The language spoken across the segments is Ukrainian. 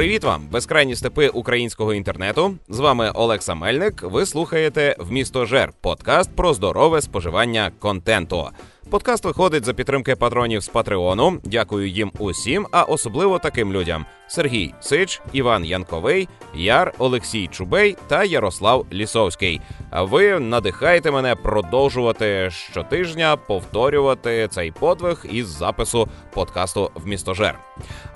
Привіт вам, безкрайні степи українського інтернету. З вами Олекса Мельник. Ви слухаєте в місто Жер подкаст про здорове споживання контенту. Подкаст виходить за підтримки патронів з Патреону. Дякую їм усім, а особливо таким людям: Сергій Сич, Іван Янковий, Яр Олексій Чубей та Ярослав Лісовський. А ви надихаєте мене продовжувати щотижня повторювати цей подвиг із запису подкасту в містожер.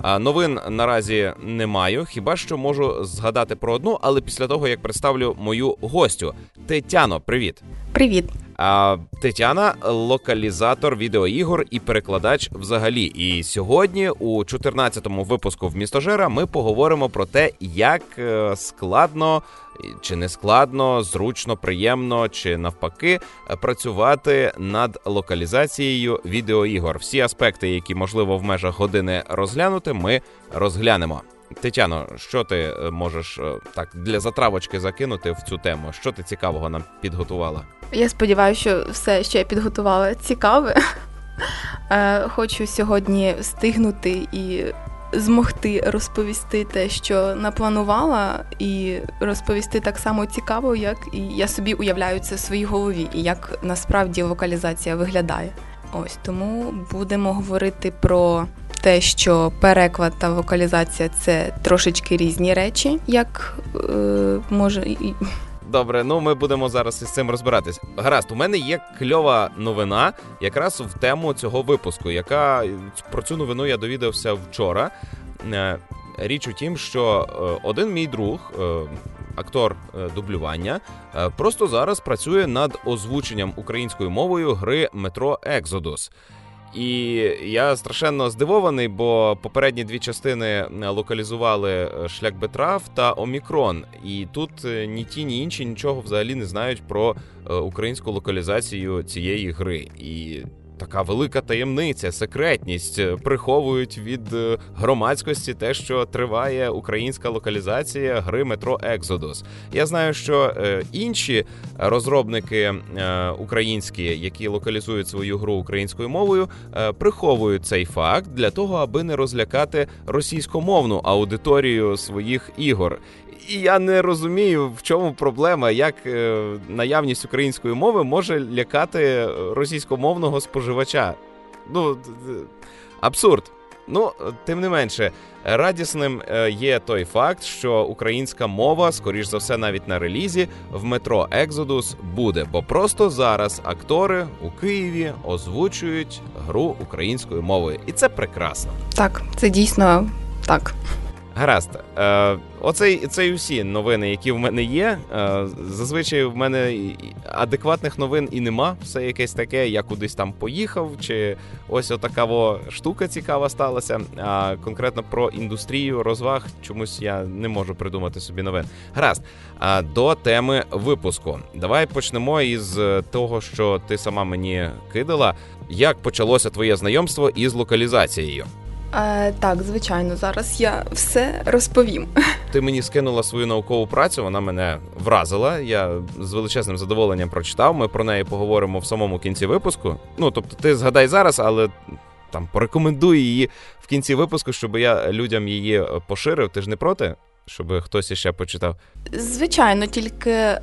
А новин наразі не маю, хіба що можу згадати про одну, але після того як представлю мою гостю Тетяно, привіт. Привіт. А Тетяна локалізатор відеоігор і перекладач взагалі. І сьогодні, у 14-му випуску в містожера, ми поговоримо про те, як е, складно чи не складно, зручно, приємно чи навпаки працювати над локалізацією відеоігор. Всі аспекти, які можливо в межах години розглянути, ми розглянемо. Тетяно, що ти е, можеш е, так для затравочки закинути в цю тему? Що ти цікавого нам підготувала? Я сподіваюся, що все, що я підготувала, цікаве. Е, хочу сьогодні встигнути і змогти розповісти те, що напланувала, і розповісти так само цікаво, як і я собі уявляю це в своїй голові, і як насправді локалізація виглядає. Ось тому будемо говорити про те, що переклад та вокалізація це трошечки різні речі, як е, може. Добре, ну ми будемо зараз із цим розбиратись. Гаразд, у мене є кльова новина, якраз в тему цього випуску, яка про цю новину я довідався вчора. Е, річ у тім, що е, один мій друг, е, актор дублювання, просто зараз працює над озвученням українською мовою гри Метро Екзодус. І я страшенно здивований, бо попередні дві частини локалізували шлях Бетрав та Омікрон. І тут ні ті, ні інші нічого взагалі не знають про українську локалізацію цієї гри. І така велика таємниця, секретність е, приховують від е, громадськості те, що триває українська локалізація гри Метро Екзодус. Я знаю, що е, інші розробники українські, які локалізують свою гру українською мовою, приховують цей факт для того, аби не розлякати російськомовну аудиторію своїх ігор. І я не розумію, в чому проблема, як е, наявність української мови може лякати російськомовного споживача. Ну, абсурд. Ну, тим не менше, радісним е, є той факт, що українська мова, скоріш за все, навіть на релізі в метро Екзодус буде, бо просто зараз актори у Києві озвучують гру українською мовою, і це прекрасно. Так, це дійсно так. Гаразд, Е, оце це і усі новини, які в мене є. Е, зазвичай в мене адекватних новин і нема. Все якесь таке. Я кудись там поїхав, чи ось отака штука цікава сталася. А конкретно про індустрію розваг чомусь я не можу придумати собі новин. Гаразд, а до теми випуску. Давай почнемо із того, що ти сама мені кидала. Як почалося твоє знайомство із локалізацією? Е, Так, звичайно, зараз я все розповім. Ти мені скинула свою наукову працю, вона мене вразила. Я з величезним задоволенням прочитав. Ми про неї поговоримо в самому кінці випуску. Ну тобто, ти згадай зараз, але там порекомендуй її в кінці випуску, щоб я людям її поширив. Ти ж не проти? Щоб хтось іще почитав? Звичайно, тільки е,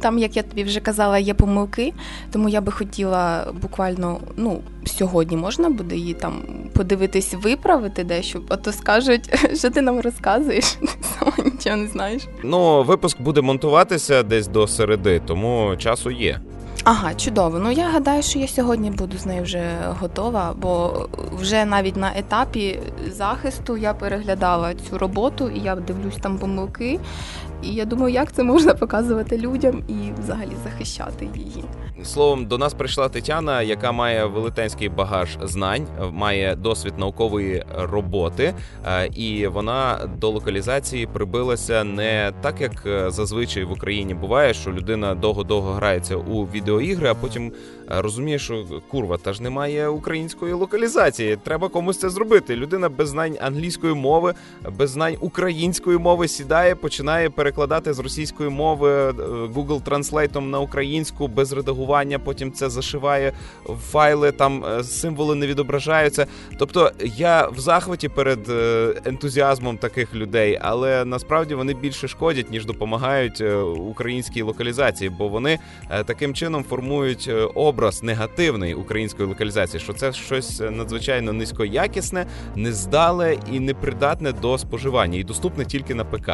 там, як я тобі вже казала, є помилки, тому я би хотіла буквально ну, сьогодні можна буде її там подивитись, виправити дещо, а то скажуть, що ти нам розказуєш, ти сама нічого не знаєш. Ну, випуск буде монтуватися десь до середи, тому часу є. Ага, чудово. Ну я гадаю, що я сьогодні буду з нею вже готова, бо вже навіть на етапі захисту я переглядала цю роботу і я дивлюсь там помилки. І я думаю, як це можна показувати людям і взагалі захищати її. Словом, до нас прийшла Тетяна, яка має велетенський багаж знань, має досвід наукової роботи, е, і вона до локалізації прибилася не так, як е, зазвичай в Україні буває, що людина довго-довго грається у відеоігри, а потім е, розуміє, що курва та ж немає української локалізації. Треба комусь це зробити. Людина без знань англійської мови, без знань української мови сідає, починає перекладати з російської мови е, Google Translate на українську без редагування. Потім це зашиває файли, там е, символи не відображаються. Тобто я в захваті перед е, ентузіазмом таких людей, але насправді вони більше шкодять ніж допомагають українській локалізації, бо вони таким чином формують е, образ негативний української локалізації, що це щось надзвичайно низькоякісне, нездале і непридатне до споживання, і доступне тільки на ПК.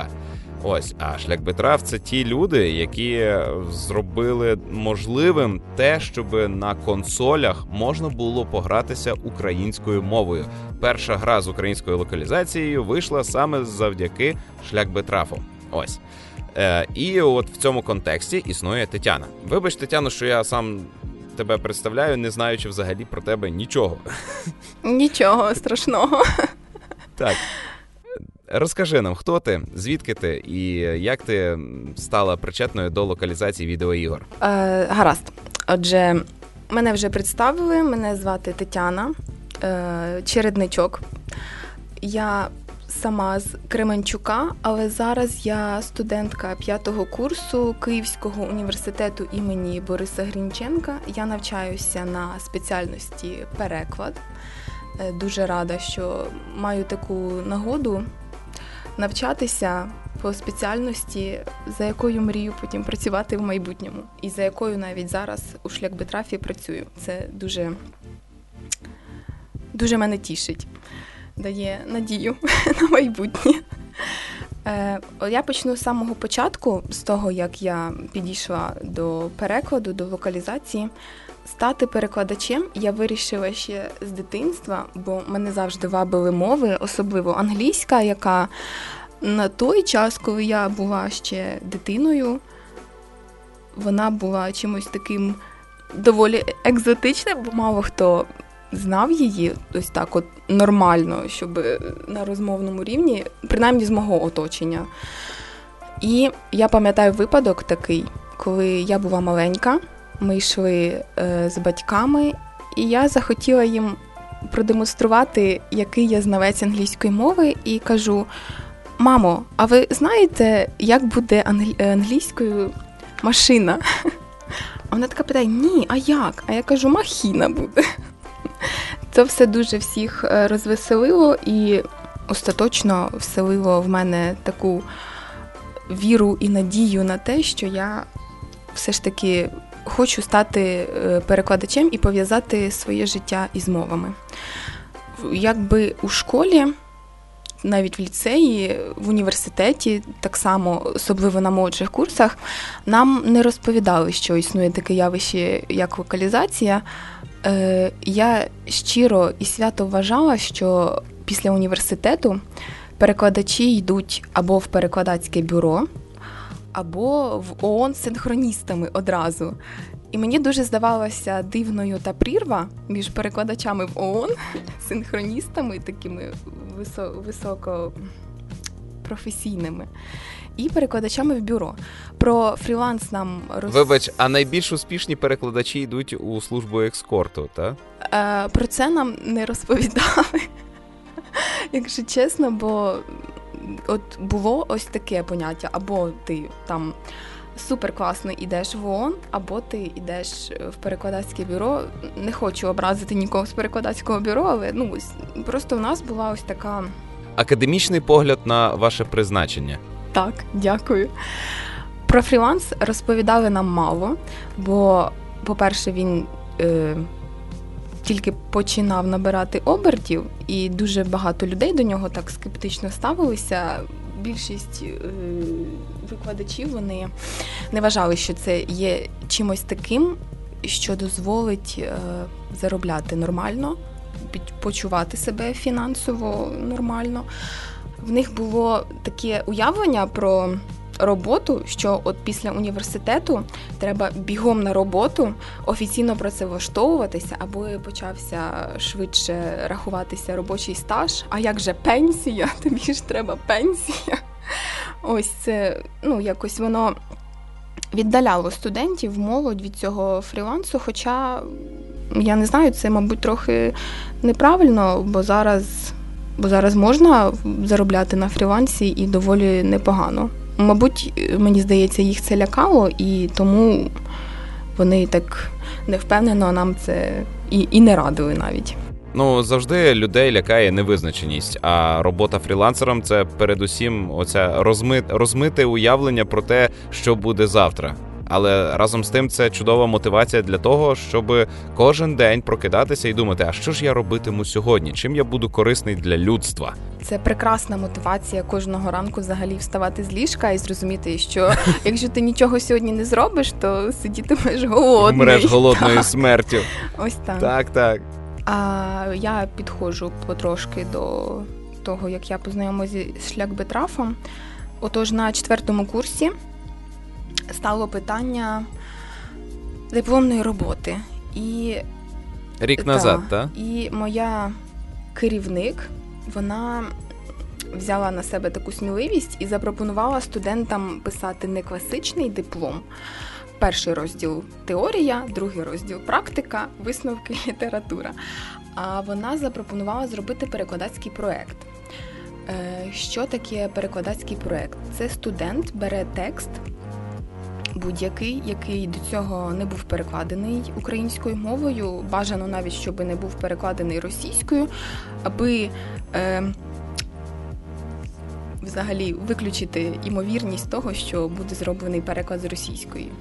Ось, а шлях Бетрав це ті люди, які зробили можливим те, щоб на консолях можна було погратися українською мовою. Перша гра з українською локалізацією вийшла саме завдяки шлях Бетрафу. Ось. Е, І от в цьому контексті існує Тетяна. Вибач, Тетяно, що я сам тебе представляю, не знаючи взагалі про тебе нічого. Нічого страшного. Так. Розкажи нам, хто ти, звідки ти і як ти стала причетною до локалізації відеоігор? Е, Гаразд. Отже, мене вже представили. Мене звати Тетяна е, Чередничок. Я сама з Кременчука, але зараз я студентка п'ятого курсу Київського університету імені Бориса Грінченка. Я навчаюся на спеціальності переклад. Е, Дуже рада, що маю таку нагоду навчатися по спеціальності, за якою мрію потім працювати в майбутньому, і за якою навіть зараз у шлях працюю. Це дуже, дуже мене тішить, дає надію на майбутнє. Е, Я почну з самого початку, з того, як я підійшла до перекладу, до вокалізації. Стати перекладачем я вирішила ще з дитинства, бо мене завжди вабили мови, особливо англійська, яка на той час, коли я була ще дитиною, вона була чимось таким доволі екзотичним, бо мало хто знав її ось так, от нормально, щоб на розмовному рівні, принаймні з мого оточення. І я пам'ятаю випадок такий, коли я була маленька. Ми йшли е, з батьками, і я захотіла їм продемонструвати, який я знавець англійської мови, і кажу: Мамо, а ви знаєте, як буде англі- англійською машина? А вона така питає: Ні, а як? А я кажу, махіна буде. Це все дуже всіх е, розвеселило і остаточно вселило в мене таку віру і надію на те, що я все ж таки хочу стати е, перекладачем і пов'язати своє життя із мовами. Якби у школі, навіть в ліцеї, в університеті, так само, особливо на молодших курсах, нам не розповідали, що існує таке явище, як вокалізація. Е, Я щиро і свято вважала, що після університету перекладачі йдуть або в перекладацьке бюро, або в ООН синхроністами одразу. І мені дуже здавалося дивною та прірва між перекладачами в ООН, синхроністами, такими висо- високопрофесійними, і перекладачами в бюро. Про фріланс нам роз... Вибач, а найбільш успішні перекладачі йдуть у службу екскорту, так? Е, Про це нам не розповідали, якщо чесно, бо от було ось таке поняття: або ти там супер класно йдеш в ООН, або ти йдеш в перекладацьке бюро. Не хочу образити нікого з перекладацького бюро, але ну просто в нас була ось така. Академічний погляд на ваше призначення. Так, дякую. Про фріланс розповідали нам мало, бо, по-перше, він е, тільки починав набирати обертів, і дуже багато людей до нього так скептично ставилися. Більшість е, викладачів вони не вважали, що це є чимось таким, що дозволить е, заробляти нормально, почувати себе фінансово нормально. В них було таке уявлення про роботу, що от після університету треба бігом на роботу, офіційно працевлаштовуватися, аби почався швидше рахуватися робочий стаж. А як же пенсія? Тобі ж треба пенсія. Ось це ну якось воно віддаляло студентів, молодь від цього фрілансу. Хоча я не знаю, це, мабуть, трохи неправильно, бо зараз, бо зараз можна заробляти на фрілансі і доволі непогано. мабуть, мені здається, їх це лякало, і тому вони так невпевнено нам це і, і не радили навіть. Ну завжди людей лякає невизначеність. А робота фрілансером це передусім оця розмит, розмите уявлення про те, що буде завтра. Але разом з тим це чудова мотивація для того, щоб кожен день прокидатися і думати, а що ж я робитиму сьогодні? Чим я буду корисний для людства? Це прекрасна мотивація кожного ранку взагалі вставати з ліжка і зрозуміти, що якщо ти нічого сьогодні не зробиш, то сидітимеш голодний. Вмреш голодною смертю. Ось так. Так, так. А я підходжу потрошки до того, як я познайомилася зі шляхбетрафом. Отож, на четвертому курсі стало питання дипломної роботи. І Рік назад, так? І моя керівник, вона взяла на себе таку сміливість і запропонувала студентам писати не класичний диплом. Перший розділ теорія, другий розділ практика, висновки література. А вона запропонувала зробити перекладацький проект. Е, що таке перекладацький проект? Це студент бере текст будь-який, який до цього не був перекладений українською мовою, бажано навіть, щоб не був перекладений російською, аби е, взагалі виключити імовірність того, що буде зроблений переклад з російської.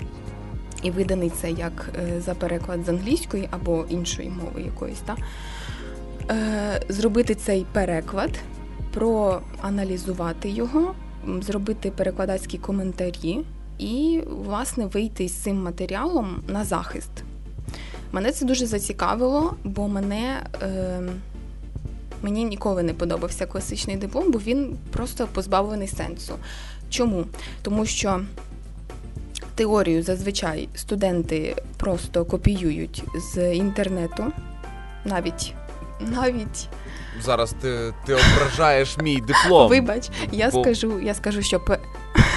І виданий це як е, за переклад з англійської або іншої мови якоїсь. Так? Е, зробити цей переклад, проаналізувати його, зробити перекладацькі коментарі і, власне, вийти з цим матеріалом на захист. Мене це дуже зацікавило, бо мене. Е, Мені ніколи не подобався класичний диплом, бо він просто позбавлений сенсу. Чому? Тому що теорію зазвичай студенти просто копіюють з інтернету, навіть навіть Зараз ти ти ображаєш мій диплом. Вибач, я Бо... скажу, я скажу, що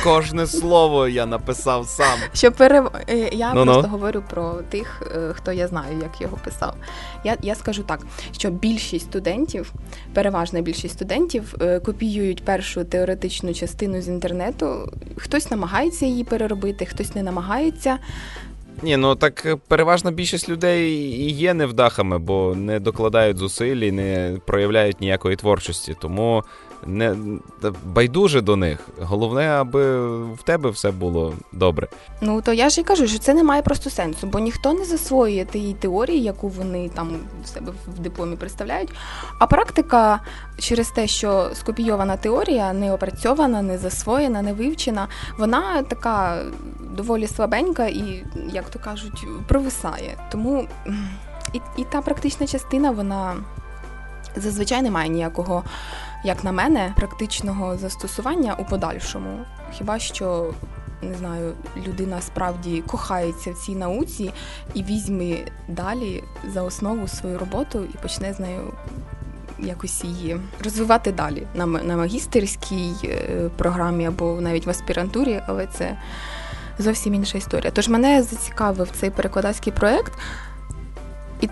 кожне слово я написав сам. Що перев... Я ну, просто ну. говорю про тих, е, хто я знаю, як його писав. Я я скажу так, що більшість студентів, переважна більшість студентів, е, копіюють першу теоретичну частину з інтернету. Хтось намагається її переробити, хтось не намагається. Ні, ну так е, переважна більшість людей і є невдахами, бо не докладають зусиль і не проявляють ніякої творчості. Тому не байдуже до них. Головне, аби в тебе все було добре. Ну то я ж і кажу, що це не має просто сенсу, бо ніхто не засвоює тієї теорії, яку вони там в себе в дипломі представляють. А практика через те, що скопійована теорія не опрацьована, не засвоєна, не вивчена, вона така доволі слабенька і, як то кажуть, провисає. Тому і, і та практична частина, вона зазвичай не має ніякого як на мене, практичного застосування у подальшому. Хіба що не знаю, людина справді кохається в цій науці і візьме далі за основу свою роботу і почне з нею якось її розвивати далі на на магістерській е, програмі або навіть в аспірантурі, але це зовсім інша історія. Тож мене зацікавив цей перекладацький проєкт, і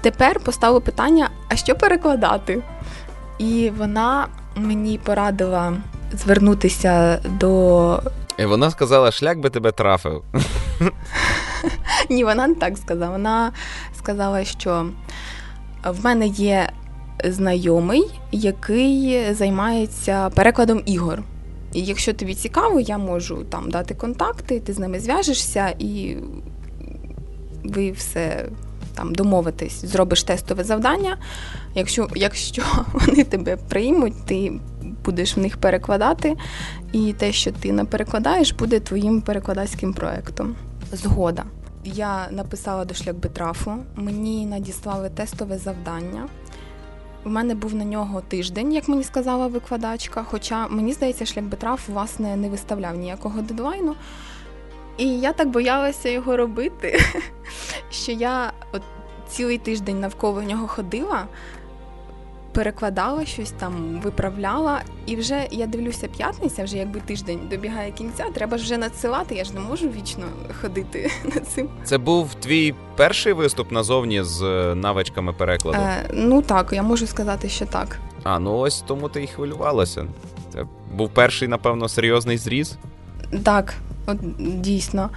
тепер поставило питання: а що перекладати? І вона мені порадила звернутися до. І вона сказала, шлях би тебе трафив. Ні, вона не так сказала. Вона сказала, що в мене є знайомий, який займається перекладом ігор. І якщо тобі цікаво, я можу там дати контакти, ти з ними зв'яжешся і ви все там домовитись, зробиш тестове завдання. Якщо якщо вони тебе приймуть, ти будеш в них перекладати, і те, що ти не перекладаєш, буде твоїм перекладацьким проєктом. Згода. Я написала до шляхбетрафу, мені надіслали тестове завдання. У мене був на нього тиждень, як мені сказала викладачка. Хоча мені здається, шляхбетраф власне не виставляв ніякого дедлайну. І я так боялася його робити, що я от цілий тиждень навколо нього ходила, перекладала щось там, виправляла, і вже я дивлюся, п'ятниця, вже якби тиждень добігає кінця, треба ж вже надсилати, я ж не можу вічно ходити над цим. Це був твій перший виступ назовні з е, навичками перекладу? Е, Ну так, я можу сказати, що так. А, ну ось тому ти і хвилювалася. Це був перший, напевно, серйозний зріз. Так, от дійсно.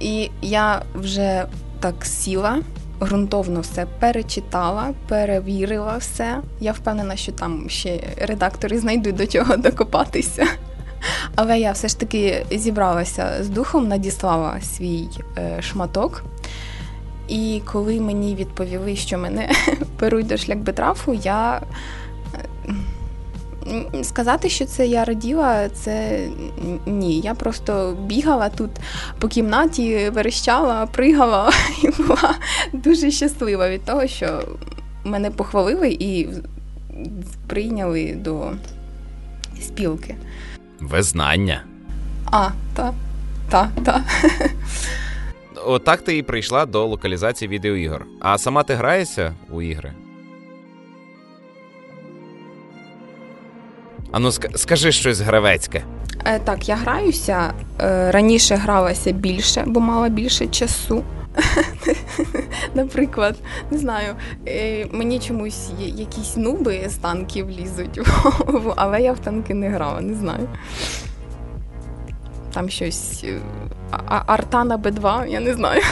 І я вже так сіла, ґрунтовно все перечитала, перевірила все. Я впевнена, що там ще редактори знайдуть до чого докопатися. Але я все ж таки зібралася з духом, надіслала свій е, шматок. І коли мені відповіли, що мене беруть до шлях бетрафу, я сказати, що це я раділа, це ні. Я просто бігала тут по кімнаті, верещала, пригала і була дуже щаслива від того, що мене похвалили і прийняли до спілки. Визнання. А, так, так, так. Отак ти і прийшла до локалізації відеоігор. А сама ти граєшся у ігри? Ану, скажи щось гравецьке. Е, Так, я граюся. Е, раніше гралася більше, бо мала більше часу. Наприклад, не знаю, е, мені чомусь якісь нуби з танків лізуть, але я в танки не грала, не знаю. Там щось е, арта на Б2, я не знаю.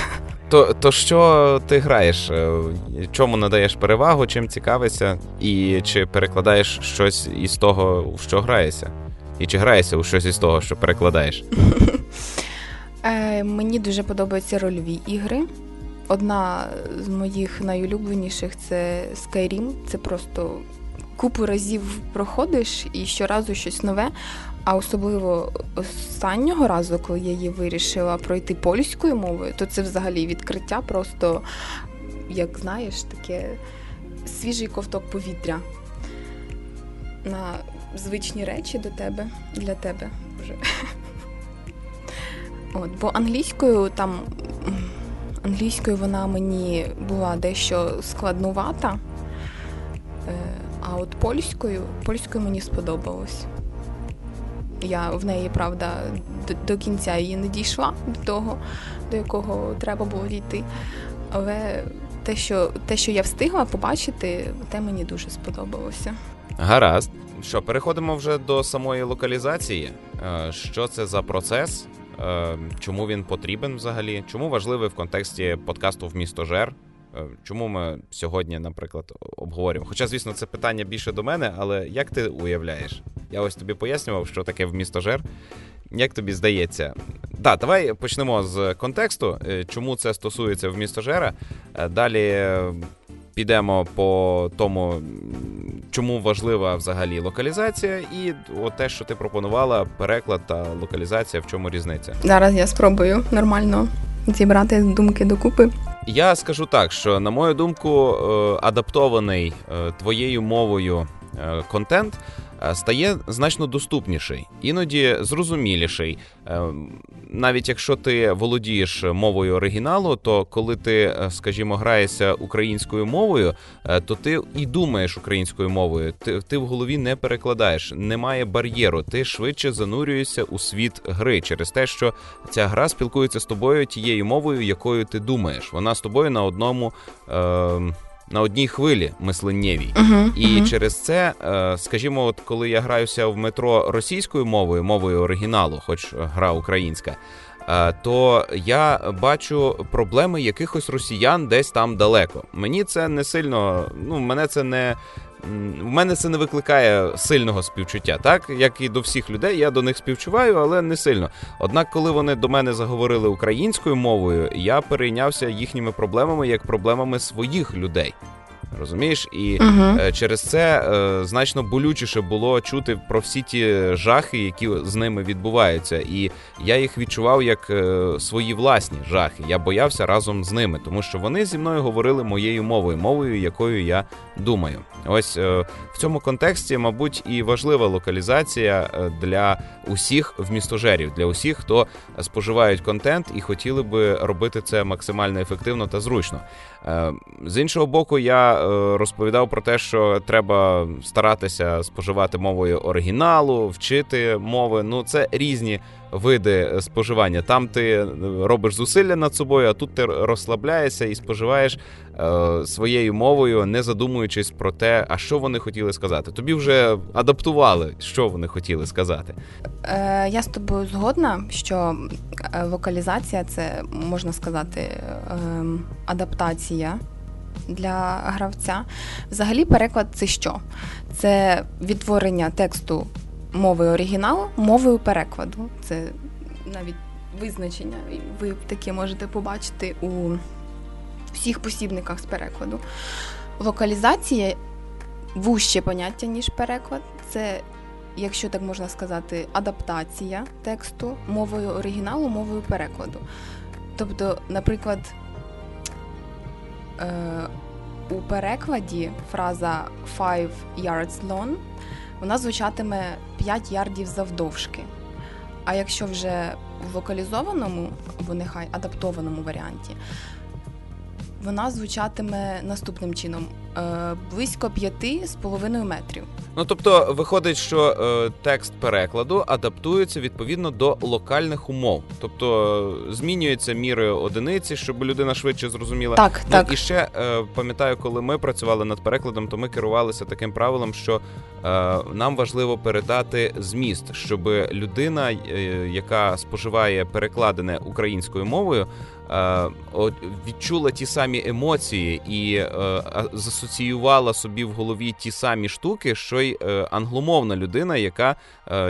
То то що ти граєш? Е, чому надаєш перевагу, чим цікавишся, і чи перекладаєш щось із того, в що граєшся? І чи граєшся у щось із того, що перекладаєш? Е, Мені дуже подобаються рольові ігри. Одна з моїх найулюбленіших це Skyrim. Це просто купу разів проходиш і щоразу щось нове. А особливо останнього разу, коли я її вирішила пройти польською мовою, то це взагалі відкриття, просто, як знаєш, таке свіжий ковток повітря на звичні речі до тебе, для тебе вже. От, Бо англійською там англійською вона мені була дещо складнувата, е, а от польською, польською мені сподобалось. Я в неї, правда, до, до кінця її не дійшла до того, до якого треба було дійти. Але те, що те, що я встигла побачити, те мені дуже сподобалося. Гаразд. Що, переходимо вже до самої локалізації. Е, що це за процес? Е, чому він потрібен взагалі? Чому важливий в контексті подкасту в місто Жер? Е, чому ми сьогодні, наприклад, обговорюємо? Хоча, звісно, це питання більше до мене, але як ти уявляєш? Я ось тобі пояснював, що таке в місто Жер. Як тобі здається? Так, давай почнемо з контексту, е, чому це стосується в місто Жера. Далі підемо по тому, чому важлива взагалі локалізація, і от те, що ти пропонувала, переклад та локалізація, в чому різниця. Зараз я спробую нормально зібрати думки докупи. Я скажу так, що на мою думку, е, адаптований е, твоєю мовою контент Е, стає значно доступніший, іноді зрозуміліший. Е, навіть якщо ти володієш мовою оригіналу, то коли ти, е, скажімо, граєшся українською мовою, то ти і думаєш українською мовою. Ти ти в голові не перекладаєш, немає бар'єру. Ти швидше занурюєшся у світ гри через те, що ця гра спілкується з тобою тією мовою, якою ти думаєш. Вона з тобою на одному. Е- на одній хвилі мисленнєвій. Uh-huh, і uh-huh. через це, е, скажімо, от коли я граюся в метро російською мовою, мовою оригіналу, хоч гра українська. Е, то я бачу проблеми якихось росіян десь там далеко. Мені це не сильно. Ну мене це не в мене це не викликає сильного співчуття, так як і до всіх людей, я до них співчуваю, але не сильно. Однак, коли вони до мене заговорили українською мовою, я перейнявся їхніми проблемами як проблемами своїх людей. Розумієш, і uh через це е, значно болючіше було чути про всі ті жахи, які з ними відбуваються. І я їх відчував як е, свої власні жахи. Я боявся разом з ними, тому що вони зі мною говорили моєю мовою, мовою, якою я думаю. Ось е, в цьому контексті, мабуть, і важлива локалізація е, для усіх вмістожерів, для усіх, хто споживають контент і хотіли би робити це максимально ефективно та зручно. Е, з іншого боку, я е, розповідав про те, що треба старатися споживати мовою оригіналу, вчити мови. Ну, це різні види споживання. Там ти робиш зусилля над собою, а тут ти розслабляєшся і споживаєш своєю мовою, не задумуючись про те, а що вони хотіли сказати. Тобі вже адаптували, що вони хотіли сказати. Е, Я з тобою згодна, що е, вокалізація це можна сказати е, адаптація. Для гравця. Взагалі, переклад це що? Це відтворення тексту мови оригіналу мовою перекладу. Це навіть визначення. Ви таке можете побачити у всіх посібниках з перекладу. Локалізація вужче поняття, ніж переклад. Це, якщо так можна сказати, адаптація тексту мовою оригіналу, мовою перекладу. Тобто, наприклад, е, у перекладі фраза five yards long вона звучатиме 5 ярдів завдовжки. А якщо вже в локалізованому або нехай адаптованому варіанті, вона звучатиме наступним чином: е, близько 5,5 метрів. Ну тобто виходить, що е, текст перекладу адаптується відповідно до локальних умов, тобто е, змінюється міри одиниці, щоб людина швидше зрозуміла. Так, ну, так. І ще е, пам'ятаю, коли ми працювали над перекладом, то ми керувалися таким правилом, що е, нам важливо передати зміст, щоб людина, е, яка споживає перекладене українською мовою. Е, відчула ті самі емоції і е, засоціювала собі в голові ті самі штуки, що й е, англомовна людина, яка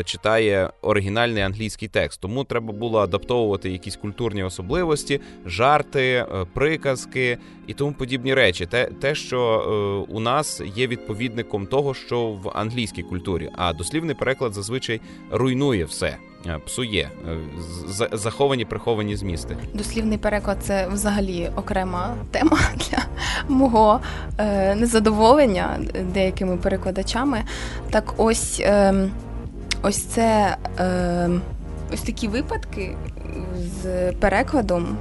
читає оригінальний англійський текст. Тому треба було адаптовувати якісь культурні особливості, жарти, приказки і тому подібні речі. Те, те, що у нас є відповідником того, що в англійській культурі, а дослівний переклад зазвичай руйнує все. Псує заховані приховані змісти. Дослівний переклад це взагалі окрема тема для мого е, незадоволення деякими перекладачами. Так, ось е, ось це е, ось такі випадки з перекладом,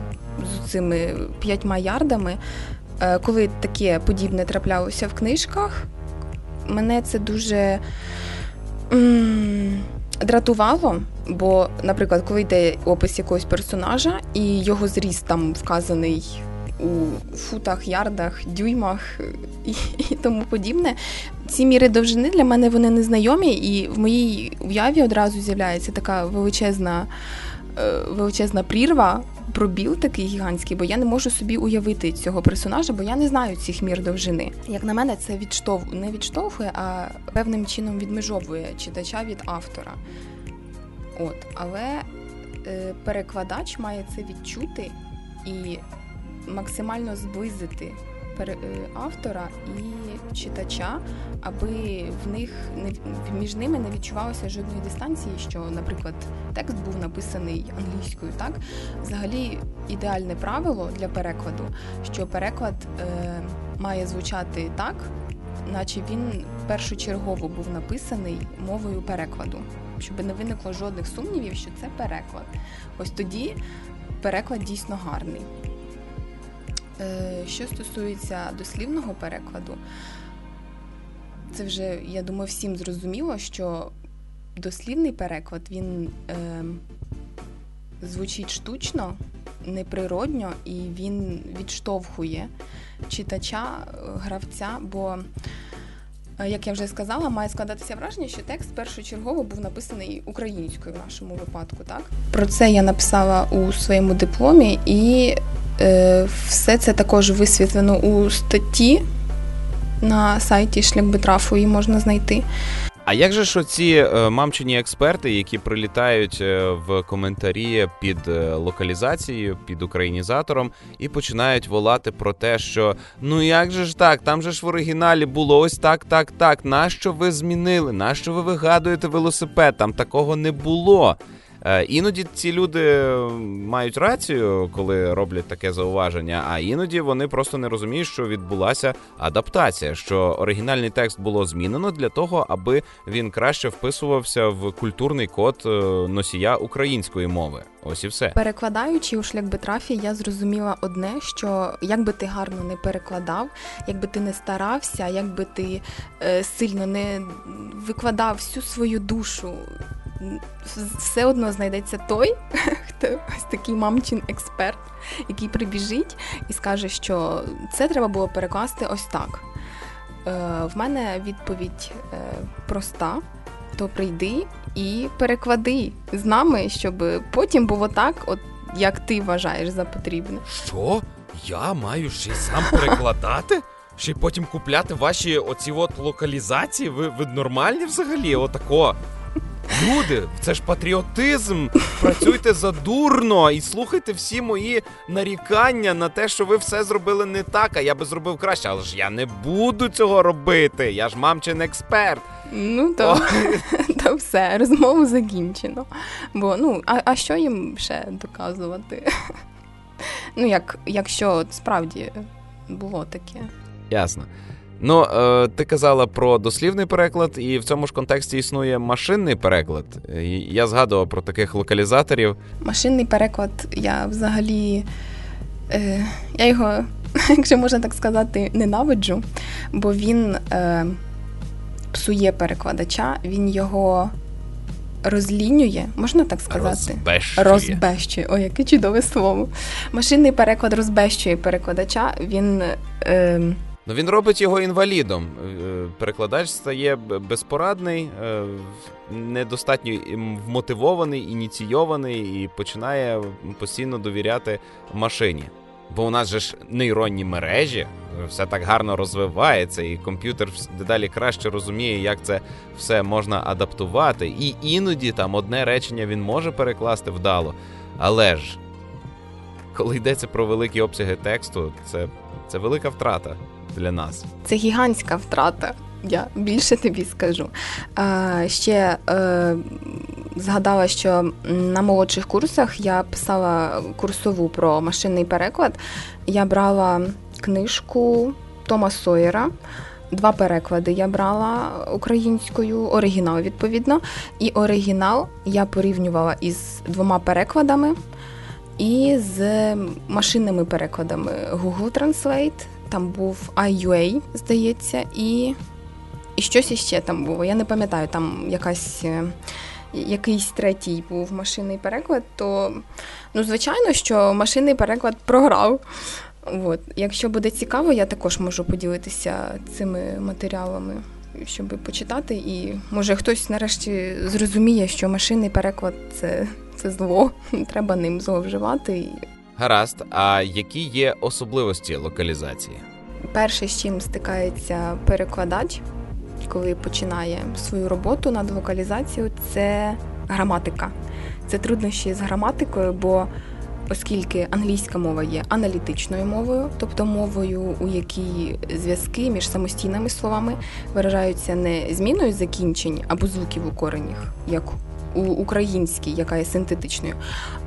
з цими п'ятьма ярдами. Е, коли таке подібне траплялося в книжках, мене це дуже. Дратувало, бо, наприклад, коли йде опис якогось персонажа, і його зріст там вказаний у футах, ярдах, дюймах і, і тому подібне, ці міри довжини для мене вони незнайомі, і в моїй уяві одразу з'являється така величезна е, величезна прірва, пробіл такий гігантський, бо я не можу собі уявити цього персонажа, бо я не знаю цих мір довжини. Як на мене, це відштовх не відштовхує, а певним чином відмежовує читача від автора. От, Але е, перекладач має це відчути і максимально зблизити автора і читача, аби в них між ними не відчувалося жодної дистанції, що, наприклад, текст був написаний англійською. Так, взагалі, ідеальне правило для перекладу, що переклад е, має звучати так, наче він першочергово був написаний мовою перекладу, щоб не виникло жодних сумнівів, що це переклад. Ось тоді переклад дійсно гарний. Е, що стосується дослівного перекладу, це вже, я думаю, всім зрозуміло, що дослівний переклад він е, звучить штучно, неприродньо і він відштовхує читача, гравця, бо, як я вже сказала, має складатися враження, що текст першочергово був написаний українською в нашому випадку. Так? Про це я написала у своєму дипломі і Е, все це також висвітлено у статті на сайті Шляхбитрафу її можна знайти. А як же ж оці е, мамчині експерти, які прилітають е, в коментарі під локалізацією, під українізатором, і починають волати про те, що ну як же ж так, там же ж в оригіналі було ось так, так, так. Нащо ви змінили? Нащо ви вигадуєте велосипед? Там такого не було. Е, іноді ці люди мають рацію, коли роблять таке зауваження, а іноді вони просто не розуміють, що відбулася адаптація, що оригінальний текст було змінено для того, аби він краще вписувався в культурний код е, носія української мови. Ось і все. Перекладаючи у шлях я зрозуміла одне, що як би ти гарно не перекладав, як би ти не старався, як би ти е, сильно не викладав всю свою душу, все одно знайдеться той, хто ось такий мамчин експерт, який прибіжить і скаже, що це треба було перекласти ось так. Е, В мене відповідь е, проста. То прийди і переклади з нами, щоб потім було так, от як ти вважаєш за потрібне. Що? Я маю ще сам перекладати? Ще й потім купляти ваші оці от локалізації? Ви, ви нормальні взагалі? Отако. Люди, це ж патріотизм. Працюйте задурно і слухайте всі мої нарікання на те, що ви все зробили не так, а я би зробив краще. Але ж я не буду цього робити. Я ж мамчин експерт. Ну то, то все, розмову закінчено. Бо ну, а, а що їм ще доказувати? Ну, як, якщо справді було таке. Ясно. Ну, е, ти казала про дослівний переклад, і в цьому ж контексті існує машинний переклад. Я згадував про таких локалізаторів. Машинний переклад я взагалі. Е, Я його, якщо можна так сказати, ненавиджу, бо він е, псує перекладача, він його розлінює, можна так сказати? Розбещує. Розбещує. Ой, яке чудове слово. Машинний переклад розбещує перекладача. Він. Е, Ну він робить його інвалідом. Е, перекладач стає безпорадний, е, недостатньо вмотивований, ініційований і починає постійно довіряти машині. Бо у нас же ж нейронні мережі, все так гарно розвивається, і комп'ютер дедалі краще розуміє, як це все можна адаптувати. І іноді там одне речення він може перекласти вдало. Але ж, коли йдеться про великі обсяги тексту, це, це велика втрата для нас. Це гігантська втрата. Я більше тобі скажу. А, Ще е, згадала, що на молодших курсах я писала курсову про машинний переклад. Я брала книжку Тома Сойера. Два переклади я брала українською, оригінал, відповідно. І оригінал я порівнювала із двома перекладами і з машинними перекладами Google Translate. Там був IUA, здається, і і щось іще там було. Я не пам'ятаю, там якась. Е, якийсь третій був машинний переклад, то ну, звичайно, що машинний переклад програв. От. Якщо буде цікаво, я також можу поділитися цими матеріалами, щоб почитати. І може хтось нарешті зрозуміє, що машинний переклад це, це зло, треба ним зловживати. Гаразд, а які є особливості локалізації? Перше, з чим стикається перекладач, коли починає свою роботу над локалізацією, це граматика. Це труднощі з граматикою, бо оскільки англійська мова є аналітичною мовою, тобто мовою, у якій зв'язки між самостійними словами виражаються не зміною закінчень або звуків у коренях, як українській, яка є синтетичною,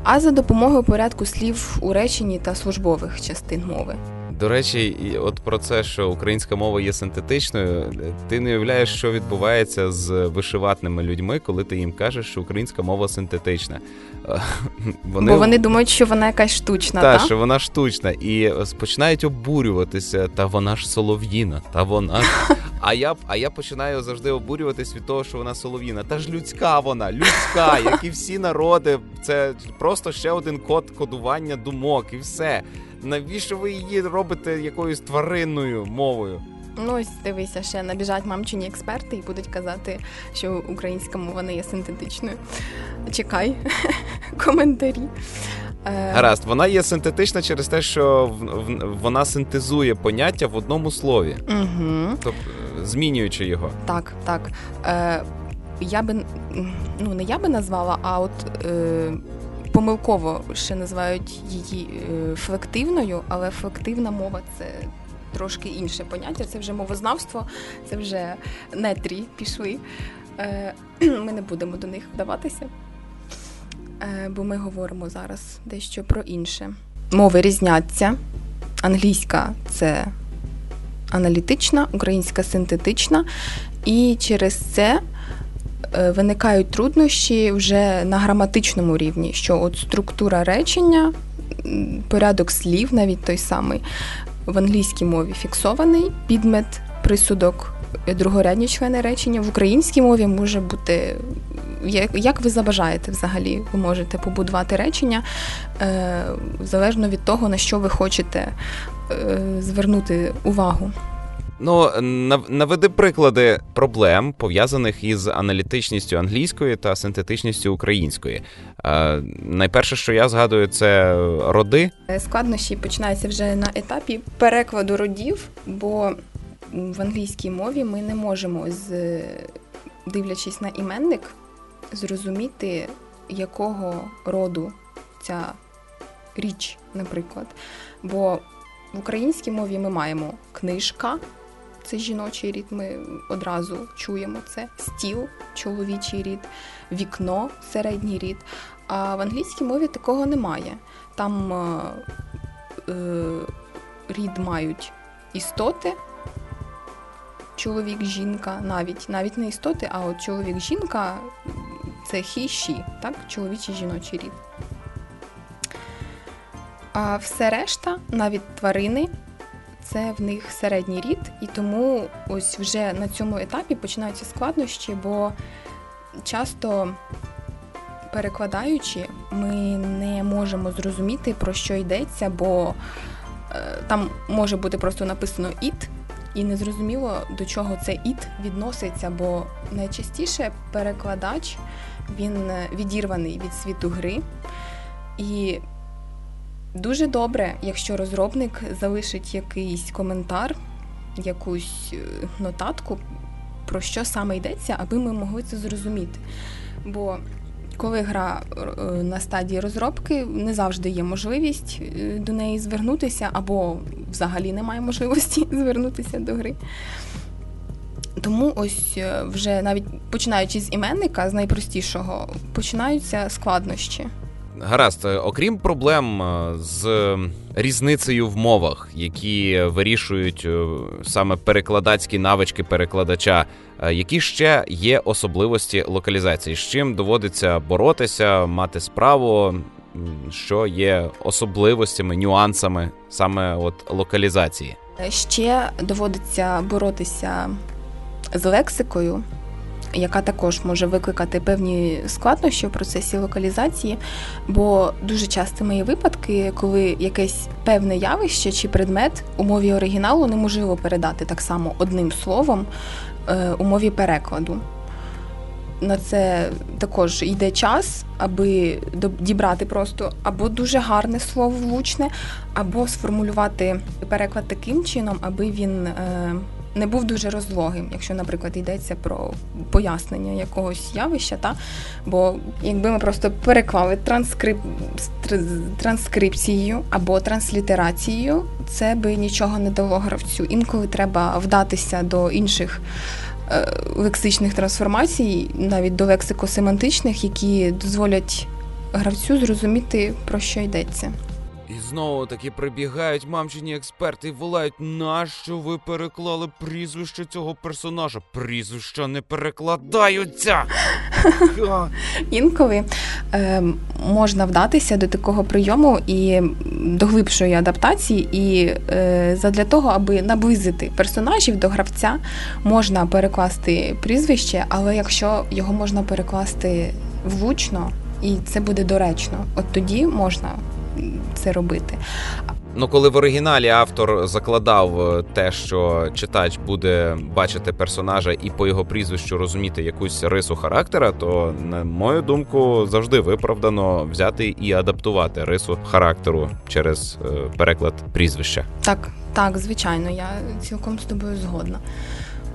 а за допомогою порядку слів у реченні та службових частин мови. До речі, от про це, що українська мова є синтетичною, ти не уявляєш, що відбувається з вишиватними людьми, коли ти їм кажеш, що українська мова синтетична. Вони... Бо вони думають, що вона якась штучна. Та, та? що вона штучна, і починають обурюватися, та вона ж солов'їна, та вона ж. А я а я починаю завжди обурюватись від того, що вона солов'їна. Та ж людська вона, людська, як і всі народи. Це просто ще один код кодування думок, і все. Навіщо ви її робите якоюсь тваринною мовою? Ну, ось дивися, ще набіжать мамчині експерти і будуть казати, що українська мова не є синтетичною. Чекай коментарі. Е, Гаразд, вона є синтетична через те, що вона синтезує поняття в одному слові, Угу. тобто змінюючи його. Так, так. Е, Я би ну не я би назвала, а от. Е, Помилково ще називають її е, флективною, але флективна мова це трошки інше поняття. Це вже мовознавство, це вже нетрі пішли. Е, ми не будемо до них вдаватися. Е, бо ми говоримо зараз дещо про інше. Мови різняться. Англійська це аналітична, українська синтетична, і через це виникають труднощі вже на граматичному рівні, що от структура речення, порядок слів, навіть той самий, в англійській мові фіксований, підмет, присудок, другорядні члени речення. В українській мові може бути. Як ви забажаєте взагалі, ви можете побудувати речення е, залежно від того, на що ви хочете е, звернути увагу. Ну, наведи приклади проблем, пов'язаних із аналітичністю англійської та синтетичністю української. Е, найперше, що я згадую, це роди. Складнощі починаються вже на етапі перекладу родів, бо в англійській мові ми не можемо, з дивлячись на іменник, зрозуміти, якого роду ця річ, наприклад. Бо в українській мові ми маємо книжка, це жіночий рід, ми одразу чуємо це, стіл, чоловічий рід, вікно, середній рід. А в англійській мові такого немає. Там е, е, рід мають істоти, чоловік, жінка, навіть навіть не істоти, а от чоловік, жінка це хі-ші, так, чоловічий жіночий рід. А все решта, навіть тварини, це в них середній рід, і тому ось вже на цьому етапі починаються складнощі, бо часто перекладаючи, ми не можемо зрозуміти, про що йдеться, бо е, там може бути просто написано іт, і незрозуміло, до чого це іт відноситься, бо найчастіше перекладач він відірваний від світу гри. І Дуже добре, якщо розробник залишить якийсь коментар, якусь е, нотатку, про що саме йдеться, аби ми могли це зрозуміти. Бо коли гра е, на стадії розробки, не завжди є можливість е, до неї звернутися, або взагалі немає можливості звернутися до гри. Тому ось вже навіть починаючи з іменника, з найпростішого, починаються складнощі. Гаразд, е, окрім проблем е, з різницею в мовах, які вирішують е, саме перекладацькі навички перекладача, які ще є особливості локалізації, з чим доводиться боротися, мати справу, що є особливостями, нюансами саме от локалізації? Ще доводиться боротися з лексикою яка також може викликати певні складнощі в процесі локалізації, бо дуже часто є випадки, коли якесь певне явище чи предмет у мові оригіналу неможливо передати так само одним словом е, у мові перекладу. На це також йде час, аби дібрати просто або дуже гарне слово влучне, або сформулювати переклад таким чином, аби він е, не був дуже розлогим, якщо, наприклад, йдеться про пояснення якогось явища, та бо якби ми просто переклали транскрип... транскрипцією або транслітерацією, це би нічого не дало гравцю. Інколи треба вдатися до інших. Е, лексичних трансформацій, навіть до лексико-семантичних, які дозволять гравцю зрозуміти, про що йдеться. Знову таки прибігають мамчині експерти і волають, нащо ви переклали прізвище цього персонажа? Прізвища не перекладаються. Інколи е, можна вдатися до такого прийому і до глибшої адаптації, і е, задля того, аби наблизити персонажів до гравця, можна перекласти прізвище, але якщо його можна перекласти влучно, і це буде доречно, от тоді можна це робити. Ну, коли в оригіналі автор закладав е, те, що читач буде бачити персонажа і по його прізвищу розуміти якусь рису характера, то на мою думку завжди виправдано взяти і адаптувати рису характеру через е, переклад прізвища. Так, так, звичайно, я цілком з тобою згодна.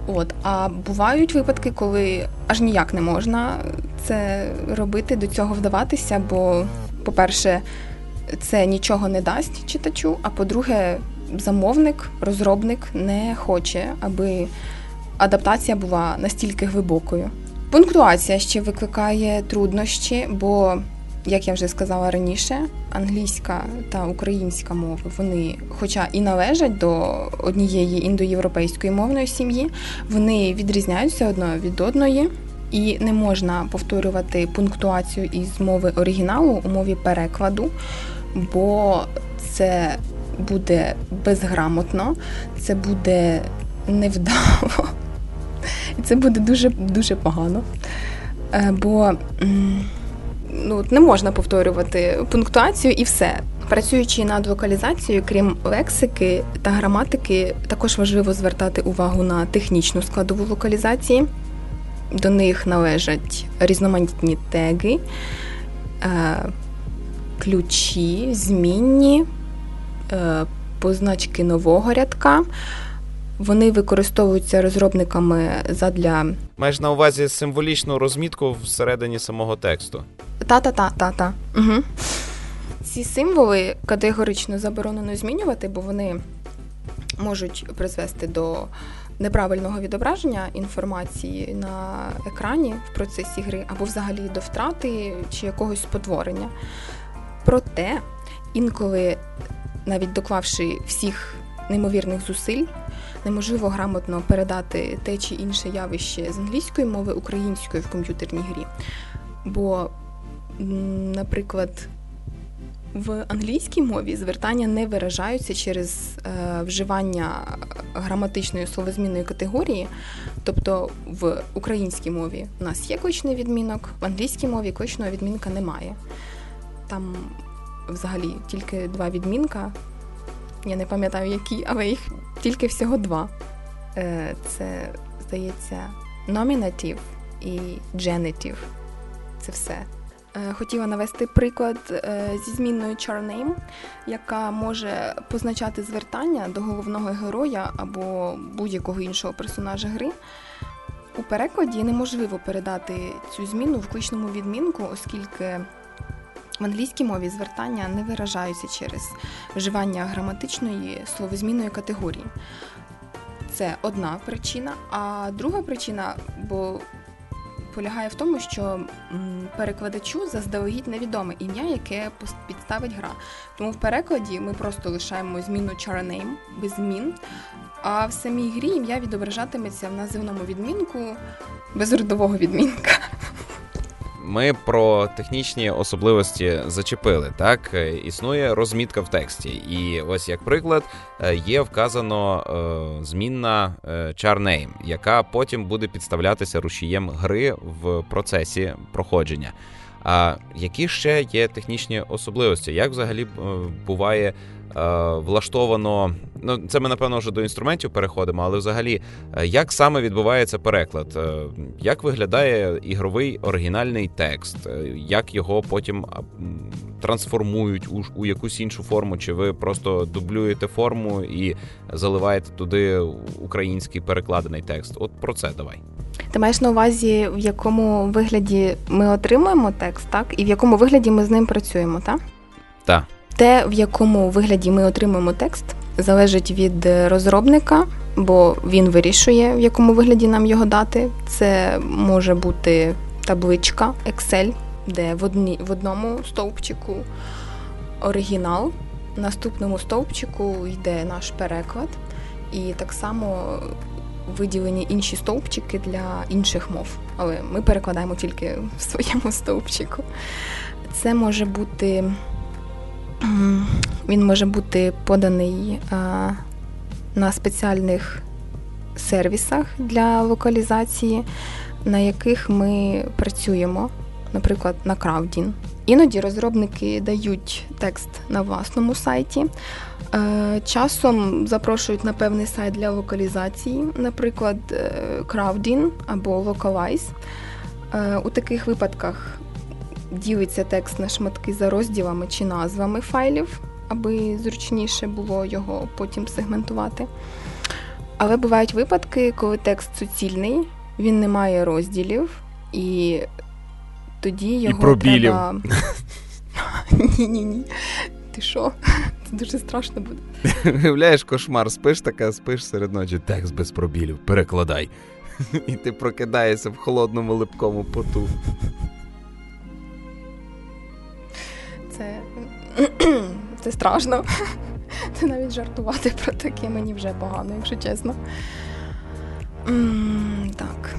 От, а бувають випадки, коли аж ніяк не можна це робити, до цього вдаватися, бо, по-перше, це нічого не дасть читачу. А по-друге, замовник, розробник не хоче, аби адаптація була настільки глибокою. Пунктуація ще викликає труднощі, бо як я вже сказала раніше, англійська та українська мови вони, хоча і належать до однієї індоєвропейської мовної сім'ї, вони відрізняються одна від одної. І не можна повторювати пунктуацію із мови оригіналу у мові перекладу, бо це буде безграмотно, це буде невдало, і це буде дуже дуже погано. Е, бо ну, не можна повторювати пунктуацію і все. Працюючи над вокалізацією, крім лексики та граматики, також важливо звертати увагу на технічну складову вокалізації. До них належать різноманітні теги, е, ключі, змінні, е, позначки нового рядка. Вони використовуються розробниками задля. Маєш на увазі символічну розмітку всередині самого тексту. Та-та-та-та-та. Угу. Ці символи категорично заборонено змінювати, бо вони можуть призвести до неправильного відображення інформації на екрані в процесі гри, або взагалі до втрати чи якогось спотворення. Проте, інколи, навіть доклавши всіх неймовірних зусиль, неможливо грамотно передати те чи інше явище з англійської мови українською в комп'ютерній грі. Бо, наприклад, в англійській мові звертання не виражаються через е, вживання граматичної словозмінної категорії. Тобто в українській мові у нас є кличний відмінок, в англійській мові кличного відмінка немає. Там взагалі тільки два відмінка. Я не пам'ятаю, які, але їх тільки всього два. Е, це, здається, номінатив і genitive. Це все. Е, хотіла навести приклад е, зі змінною charname, яка може позначати звертання до головного героя або будь-якого іншого персонажа гри. У перекладі неможливо передати цю зміну в кличному відмінку, оскільки в англійській мові звертання не виражаються через вживання граматичної словозмінної категорії. Це одна причина. А друга причина, бо полягає в тому, що перекладачу заздалегідь невідоме ім'я, яке підставить гра. Тому в перекладі ми просто лишаємо зміну charname без змін. А в самій грі ім'я відображатиметься в називному відмінку без родового відмінка. Ми про технічні особливості зачепили. Так існує розмітка в тексті, і ось як приклад е, є вказано е, змінна е, яка потім буде підставлятися рушієм гри в процесі проходження. А які ще є технічні особливості? Як взагалі буває Е, влаштовано. Ну, це ми напевно вже до інструментів переходимо, але взагалі, е, як саме відбувається переклад? Е, як виглядає ігровий оригінальний текст? Як його потім трансформують у, у якусь іншу форму? Чи ви просто дублюєте форму і заливаєте туди український перекладений текст? От про це давай. Ти маєш на увазі, в якому вигляді ми отримуємо текст, так? І в якому вигляді ми з ним працюємо, так? Так. Те, в якому вигляді ми отримаємо текст, залежить від розробника, бо він вирішує, в якому вигляді нам його дати. Це може бути табличка Excel, де в одні, в одному стовпчику оригінал, в наступному стовпчику йде наш переклад, і так само виділені інші стовпчики для інших мов. Але ми перекладаємо тільки в своєму стовпчику. Це може бути. Він може бути поданий на спеціальних сервісах для локалізації, на яких ми працюємо, наприклад, на Crowdin. Іноді розробники дають текст на власному сайті. Е, часом запрошують на певний сайт для локалізації, наприклад, е, Crowdin або Localize. Е, у таких випадках ділиться текст на шматки за розділами чи назвами файлів, аби зручніше було його потім сегментувати. Але бувають випадки, коли текст суцільний, він не має розділів, і тоді його і пробілів. треба... Ні-ні ні. Ти що? Це дуже страшно буде. Уявляєш, кошмар, спиш така, спиш серед ночі, текст без пробілів, перекладай. І ти прокидаєшся в холодному липкому поту. Це страшно. Це навіть жартувати про таке мені вже погано, якщо чесно. Так.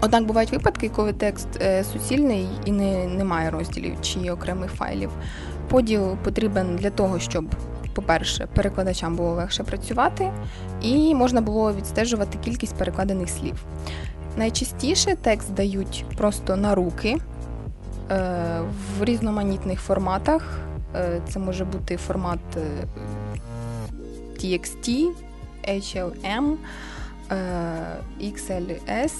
Однак бувають випадки, коли текст е, суцільний і не, немає розділів чи окремих файлів. Поділ потрібен для того, щоб, по-перше, перекладачам було легше працювати, і можна було відстежувати кількість перекладених слів. Найчастіше текст дають просто на руки в різноманітних форматах. Е, це може бути формат TXT, HLM, XLS,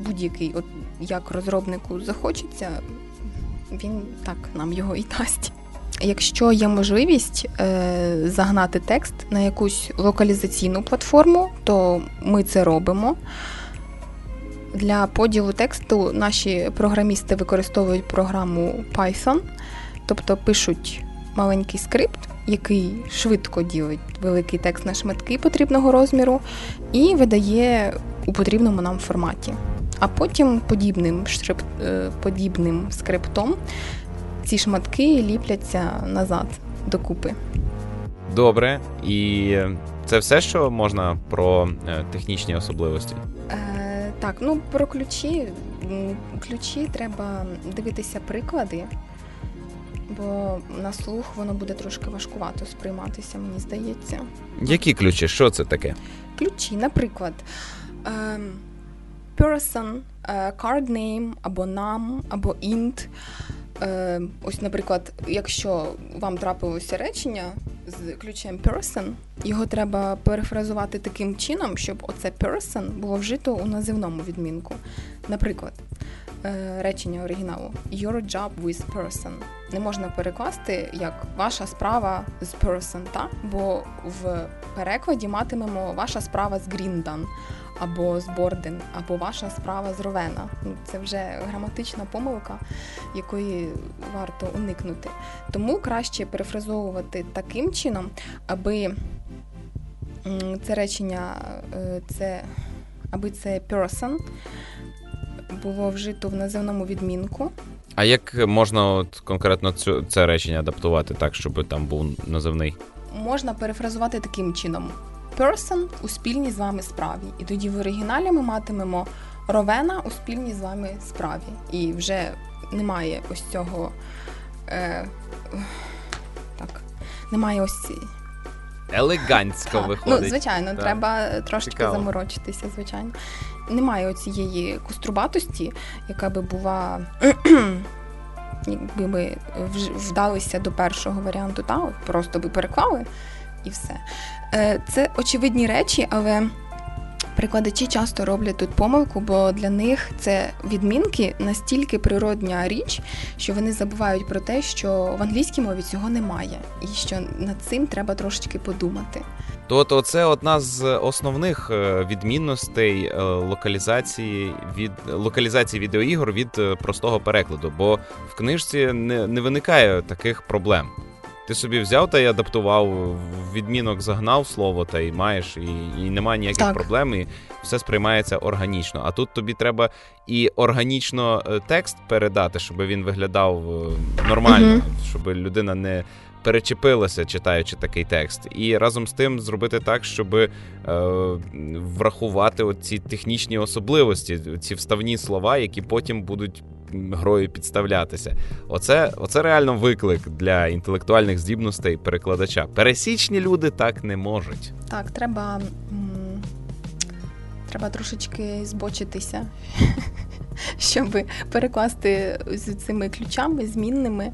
будь-який, от як розробнику захочеться, він так нам його і дасть. Якщо є можливість е, загнати текст на якусь локалізаційну платформу, то ми це робимо. Для поділу тексту наші програмісти використовують програму Python, тобто пишуть маленький скрипт, який швидко ділить великий текст на шматки потрібного розміру і видає у потрібному нам форматі. А потім подібним шрифт, е, подібним скриптом ці шматки ліпляться назад докупи. Добре, і це все, що можна про е, технічні особливості. Так, ну про ключі. Ключі треба дивитися приклади, бо на слух воно буде трошки важкувато сприйматися, мені здається. Які ключі? Що це таке? Ключі, наприклад, ем, person, е, card name, або нам, або int. Е, ось, наприклад, якщо вам трапилося речення з ключем person, його треба перефразувати таким чином, щоб оце person було вжито у називному відмінку. Наприклад, е, речення оригіналу Your job with person не можна перекласти як ваша справа з person, та? бо в перекладі матимемо ваша справа з Гріндан або з Борден, або ваша справа з Ровена. Ну, Це вже граматична помилка, якої варто уникнути. Тому краще перефразовувати таким чином, аби це речення, е, це аби це person було вжито в називному відмінку. А як можна от конкретно цю це речення адаптувати так, щоб там був називний? Можна перефразувати таким чином: person у спільній з вами справі. І тоді в оригіналі ми матимемо ровена у спільній з вами справі. І вже немає ось цього. Е, Так, немає ось цієї. Елегантсько так. виходить. Ну, звичайно, так. треба трошки Цікаво. заморочитися, звичайно. Немає оцієї кострубатості, яка би була. Якби ми вдалися до першого варіанту, та просто би переклали і все. Е, Це очевидні речі, але перекладачі часто роблять тут помилку, бо для них це відмінки настільки природня річ, що вони забувають про те, що в англійській мові цього немає, і що над цим треба трошечки подумати. То це одна з основних е, відмінностей е, локалізації від локалізації відеоігор від простого перекладу, бо в книжці не, не виникає таких проблем. Ти собі взяв та й адаптував, в відмінок загнав слово та й маєш, і і немає ніяких так. проблем, і все сприймається органічно. А тут тобі треба і органічно текст передати, щоб він виглядав нормально, uh щоб людина не перечепилася, читаючи такий текст, і разом з тим зробити так, щоб е, врахувати ці технічні особливості, ці вставні слова, які потім будуть грою підставлятися. Оце, Оце реально виклик для інтелектуальних здібностей перекладача. Пересічні люди так не можуть. Так, треба. Треба трошечки збочитися, щоб перекласти з цими ключами змінними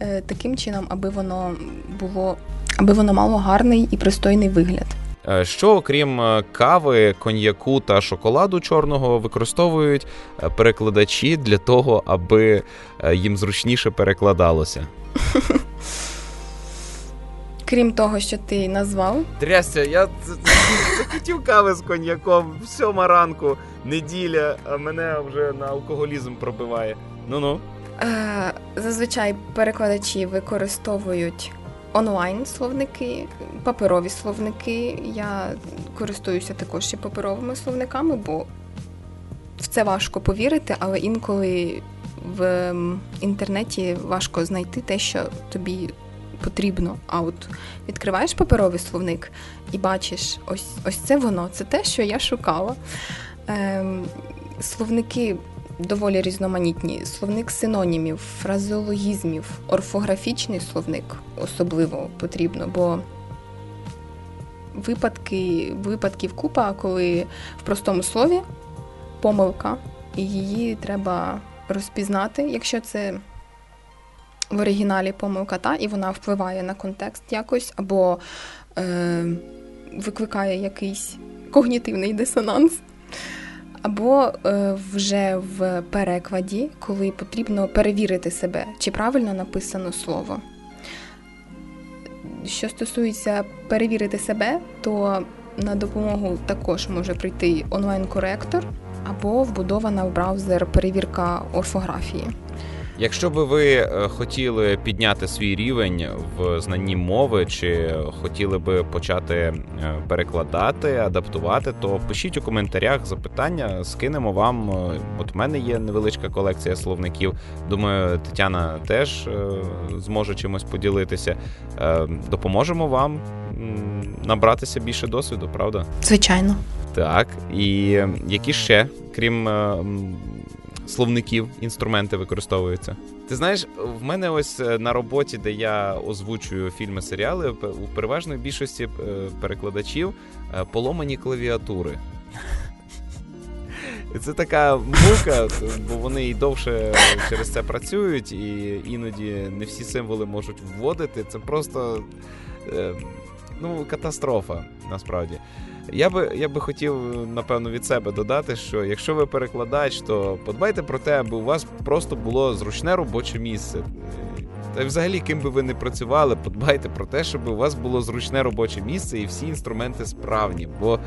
е, таким чином, аби воно було, аби воно мало гарний і пристойний вигляд. Е, що, окрім е, кави, коньяку та шоколаду чорного, використовують перекладачі для того, аби їм зручніше перекладалося? Крім того, що ти назвав. Трясся, я захотів кави з коньяком, сьома ранку, неділя, а мене вже на алкоголізм пробиває. Ну-ну. Е, зазвичай перекладачі використовують онлайн словники, паперові словники. Я користуюся також ще паперовими словниками, бо в це важко повірити, але інколи в інтернеті важко знайти те, що тобі потрібно. А от відкриваєш паперовий словник і бачиш, ось ось це воно, це те, що я шукала. Ем, Словники доволі різноманітні. Словник синонімів, фразеологізмів, орфографічний словник особливо потрібно, бо випадки, випадків купа, коли в простому слові помилка, і її треба розпізнати, якщо це в оригіналі помилка, та, і вона впливає на контекст якось, або е, викликає якийсь когнітивний дисонанс. Або е, вже в перекладі, коли потрібно перевірити себе, чи правильно написано слово. Що стосується перевірити себе, то на допомогу також може прийти онлайн-коректор або вбудована в браузер перевірка орфографії. Якщо би ви е, хотіли підняти свій рівень в знанні мови, чи хотіли би почати е, перекладати, адаптувати, то пишіть у коментарях запитання, скинемо вам. Е, от в мене є невеличка колекція словників. Думаю, Тетяна теж зможе чимось поділитися. Допоможемо вам набратися більше досвіду, правда? Звичайно. Так, і які ще, крім словників, інструменти використовуються. Ти знаєш, в мене ось е, на роботі, де я озвучую фільми, серіали, у переважної більшості е, перекладачів е, поломані клавіатури. Це така мука, бо вони і довше через це працюють, і іноді не всі символи можуть вводити. Це просто ну, катастрофа насправді. Я би я би хотів, напевно, від себе додати, що якщо ви перекладач, то подбайте про те, аби у вас просто було зручне робоче місце. Та взагалі, ким би ви не працювали, подбайте про те, щоб у вас було зручне робоче місце і всі інструменти справні. Бо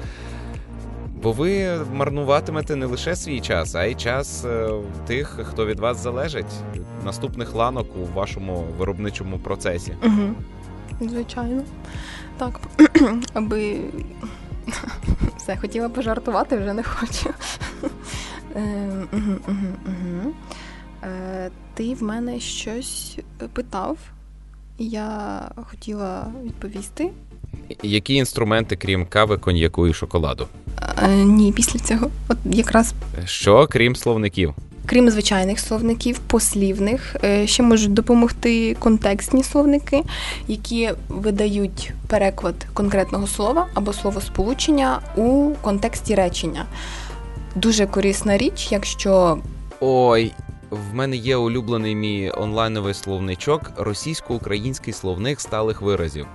бо ви марнуватимете не лише свій час, а й час е, тих, хто від вас залежить, наступних ланок у вашому виробничому процесі. Угу. Звичайно. Так, аби все, хотіла пожартувати, вже не хочу. Ем, е, ти в мене щось питав, я хотіла відповісти. Які інструменти, крім кави, коньяку і шоколаду? Е, ні, після цього. От якраз. Що, крім словників? Крім звичайних словників, послівних, е, ще можуть допомогти контекстні словники, які видають переклад конкретного слова або словосполучення у контексті речення. Дуже корисна річ, якщо. Ой, в мене є улюблений мій онлайновий словничок російсько-український словник сталих виразів.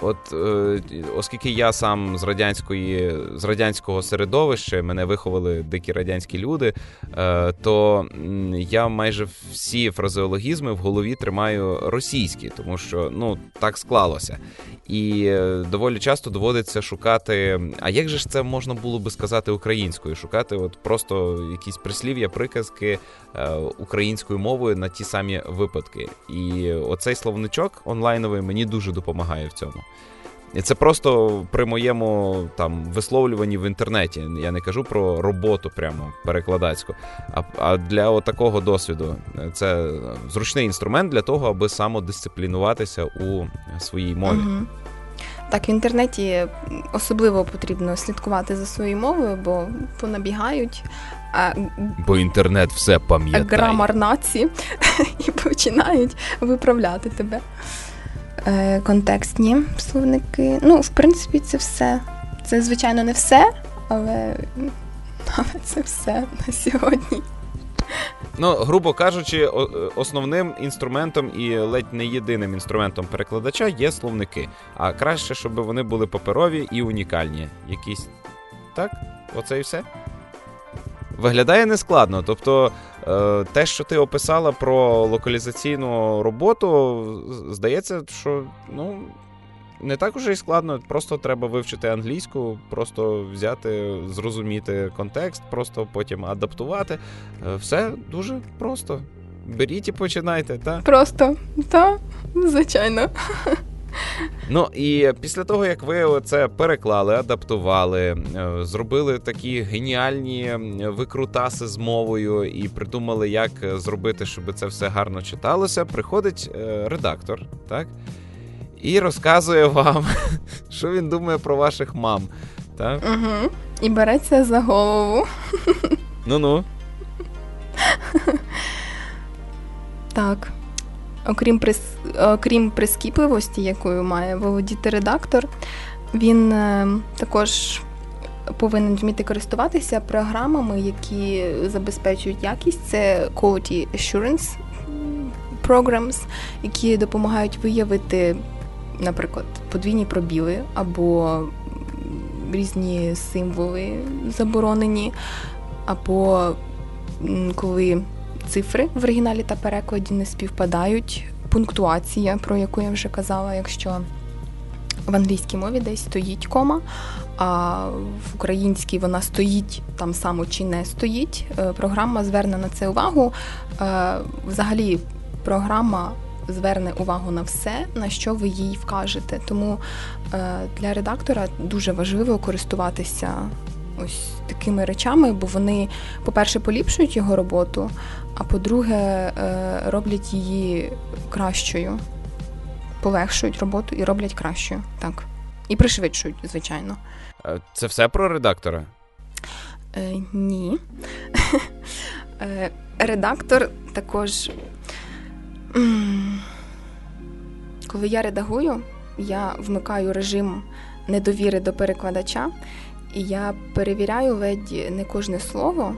От е, оскільки я сам з радянської з радянського середовища, мене виховали дикі радянські люди, е, то я майже всі фразеологізми в голові тримаю російські, тому що ну так склалося. І е, доволі часто доводиться шукати. А як же ж це можна було би сказати українською? Шукати от просто якісь прислів'я, приказки українською мовою на ті самі випадки. І оцей словничок онлайновий мені дуже допомагає в цьому. І це просто при моєму там висловлюванні в інтернеті. Я не кажу про роботу прямо перекладацьку. А а для такого досвіду це зручний інструмент для того, аби самодисциплінуватися у своїй мові. Угу. Так, в інтернеті особливо потрібно слідкувати за своєю мовою, бо понабігають. А, Бо інтернет все пам'ятає. Грамар наці і починають виправляти тебе. Е, контекстні словники. Ну, в принципі, це все. Це, звичайно, не все, але, але це все на сьогодні. Ну, грубо кажучи, основним інструментом і ледь не єдиним інструментом перекладача є словники. А краще, щоб вони були паперові і унікальні. Якісь. Так? Оце і все. Виглядає нескладно. Тобто, е, те, що ти описала про локалізаційну роботу, здається, що ну. Не так уже і складно, просто треба вивчити англійську, просто взяти, зрозуміти контекст, просто потім адаптувати. Е, все дуже просто. Беріть і починайте, так? Просто, так, звичайно. Ну і після того, як ви це переклали, адаптували, е, зробили такі геніальні викрутаси з мовою і придумали, як зробити, щоб це все гарно читалося, приходить е, редактор, так? І розказує вам, що він думає про ваших мам. Так? Угу. І береться за голову. Ну-ну. Так. Окрім прис... окрім прискіпливості, якою має володіти редактор, він е, також повинен вміти користуватися програмами, які забезпечують якість. Це Quality Assurance Programs, які допомагають виявити, наприклад, подвійні пробіли або різні символи заборонені, або коли цифри в оригіналі та перекладі не співпадають. Пунктуація, про яку я вже казала, якщо в англійській мові десь стоїть кома, а в українській вона стоїть там само чи не стоїть. Е, програма зверне на це увагу. Е, взагалі, програма зверне увагу на все, на що ви їй вкажете. Тому е, для редактора дуже важливо користуватися ось такими речами, бо вони, по-перше, поліпшують його роботу, а по-друге, е, роблять її кращою, полегшують роботу і роблять кращою. Так. І пришвидшують, звичайно. Е, це все про редактора? Е, Ні. Е, Редактор також. Коли я редагую, я вмикаю режим недовіри до перекладача, і я перевіряю ледь не кожне слово,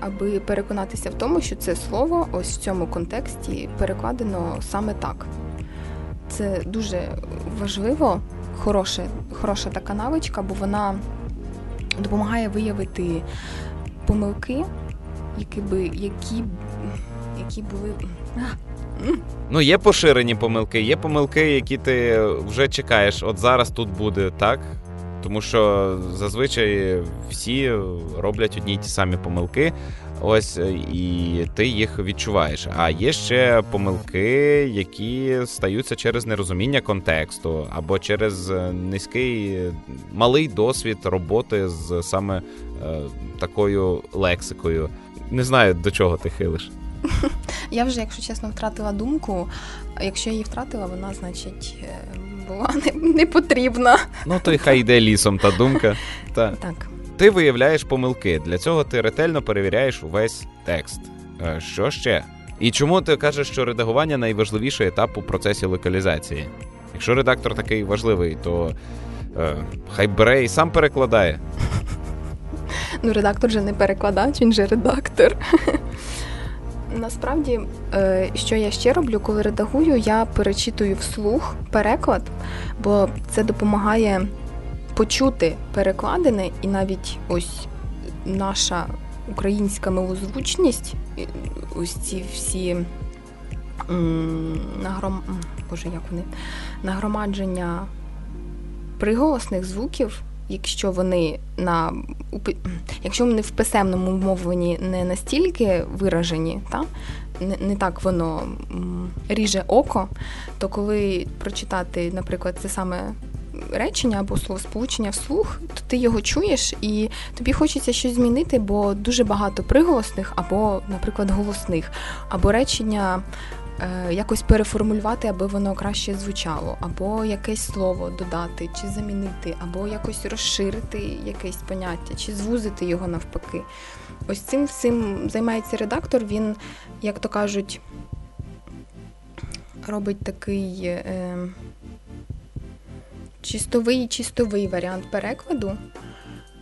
аби переконатися в тому, що це слово ось в цьому контексті перекладено саме так. Це дуже важливо, хороша, хороша така навичка, бо вона допомагає виявити помилки, які би які, які були. Ну, є поширені помилки, є помилки, які ти вже чекаєш. От зараз тут буде, так? Тому що зазвичай всі роблять одні й ті самі помилки. Ось і ти їх відчуваєш. А є ще помилки, які стаються через нерозуміння контексту, або через низький малий досвід роботи з саме е, такою лексикою. Не знаю, до чого ти хилиш. Я вже, якщо чесно, втратила думку. Якщо я її втратила, вона, значить, е, була не, не потрібна. Ну, то й хай йде лісом та думка. Та. Так. Ти виявляєш помилки. Для цього ти ретельно перевіряєш увесь текст. Е, що ще? І чому ти кажеш, що редагування найважливіший етап у процесі локалізації? Якщо редактор такий важливий, то е, хай бере і сам перекладає. Ну, редактор же не перекладач, він же редактор. Насправді, е, що я ще роблю, коли редагую, я перечитую вслух переклад, бо це допомагає почути перекладини, і навіть ось наша українська милозвучність, ось ці всі нагром... Боже, як вони нагромадження приголосних звуків якщо вони на якщо вони в писемному мовленні не настільки виражені, та не, не так воно ріже око, то коли прочитати, наприклад, це саме речення або словосполучення вслух, то ти його чуєш і тобі хочеться щось змінити, бо дуже багато приголосних або, наприклад, голосних, або речення якось переформулювати, аби воно краще звучало, або якесь слово додати, чи замінити, або якось розширити якесь поняття, чи звузити його навпаки. Ось цим всім займається редактор, він, як то кажуть, робить такий е, чистовий чистовий варіант перекладу,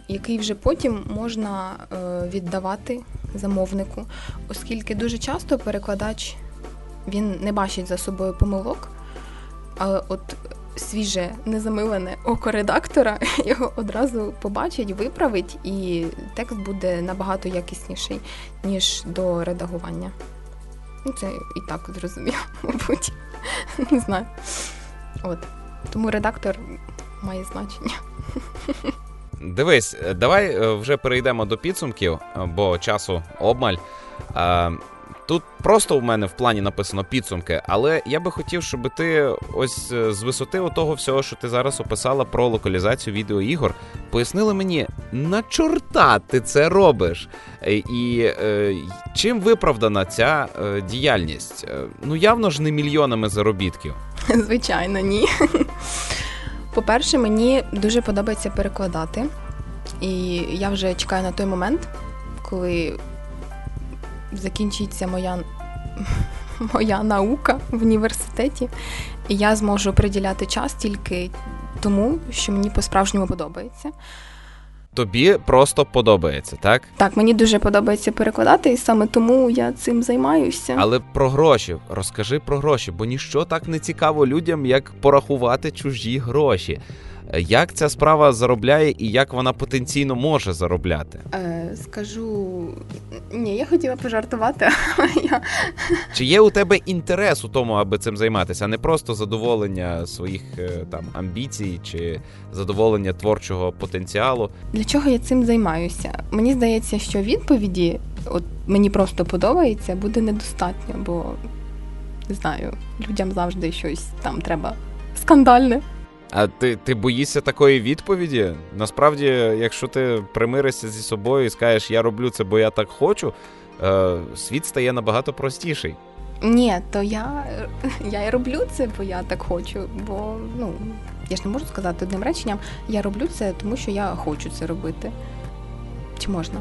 який вже потім можна е, віддавати замовнику, оскільки дуже часто перекладач він не бачить за собою помилок, але от свіже незамилене око редактора його одразу побачить, виправить, і текст буде набагато якісніший, ніж до редагування. Ну, це і так зрозуміло, мабуть. Не знаю. От. Тому редактор має значення. Дивись, давай е, вже перейдемо до підсумків, бо часу обмаль. Тут просто у мене в плані написано підсумки, але я би хотів, щоб ти ось е, з висоти того всього, що ти зараз описала про локалізацію відеоігор, пояснила мені, на чорта ти це робиш, е, і е, чим виправдана ця е, діяльність? Е, ну явно ж не мільйонами заробітків. Звичайно, ні. По-перше, мені дуже подобається перекладати, і я вже чекаю на той момент, коли закінчиться моя моя наука в університеті, і я зможу приділяти час тільки тому, що мені по-справжньому подобається. Тобі просто подобається, так? Так, мені дуже подобається перекладати, і саме тому я цим займаюся. Але про гроші розкажи про гроші, бо ніщо так не цікаво людям, як порахувати чужі гроші. Як ця справа заробляє і як вона потенційно може заробляти? Е, Скажу ні, я хотіла пожартувати. я... Чи є у тебе інтерес у тому, аби цим займатися, а не просто задоволення своїх е, там амбіцій чи задоволення творчого потенціалу? Для чого я цим займаюся? Мені здається, що відповіді, от мені просто подобається, буде недостатньо, бо не знаю, людям завжди щось там треба скандальне. А ти ти боїшся такої відповіді? Насправді, якщо ти примиришся зі собою і скажеш, я роблю це, бо я так хочу, е, світ стає набагато простіший. Ні, то я я і роблю це, бо я так хочу. Бо ну я ж не можу сказати одним реченням, я роблю це, тому що я хочу це робити. Чи можна?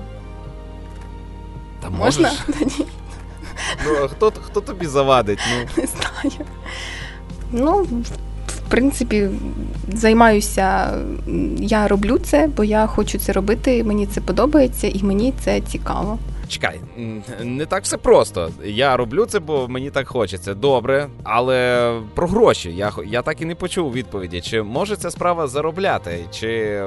Та можна? Тоді. Ну, а хто хто тобі завадить? Ну? Не знаю. Ну, принципі, займаюся, я роблю це, бо я хочу це робити, мені це подобається і мені це цікаво. Чекай, не так все просто. Я роблю це, бо мені так хочеться. Добре, але про гроші я я так і не почув відповіді. Чи може ця справа заробляти, чи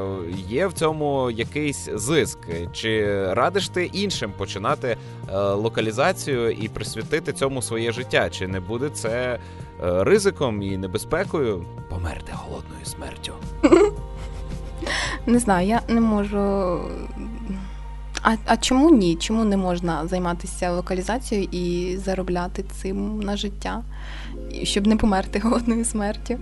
є в цьому якийсь зиск, чи радиш ти іншим починати е, локалізацію і присвятити цьому своє життя? Чи не буде це ризиком і небезпекою померти голодною смертю? Не знаю, я не можу а а чому ні? Чому не можна займатися локалізацією і заробляти цим на життя, щоб не померти голодною смертю?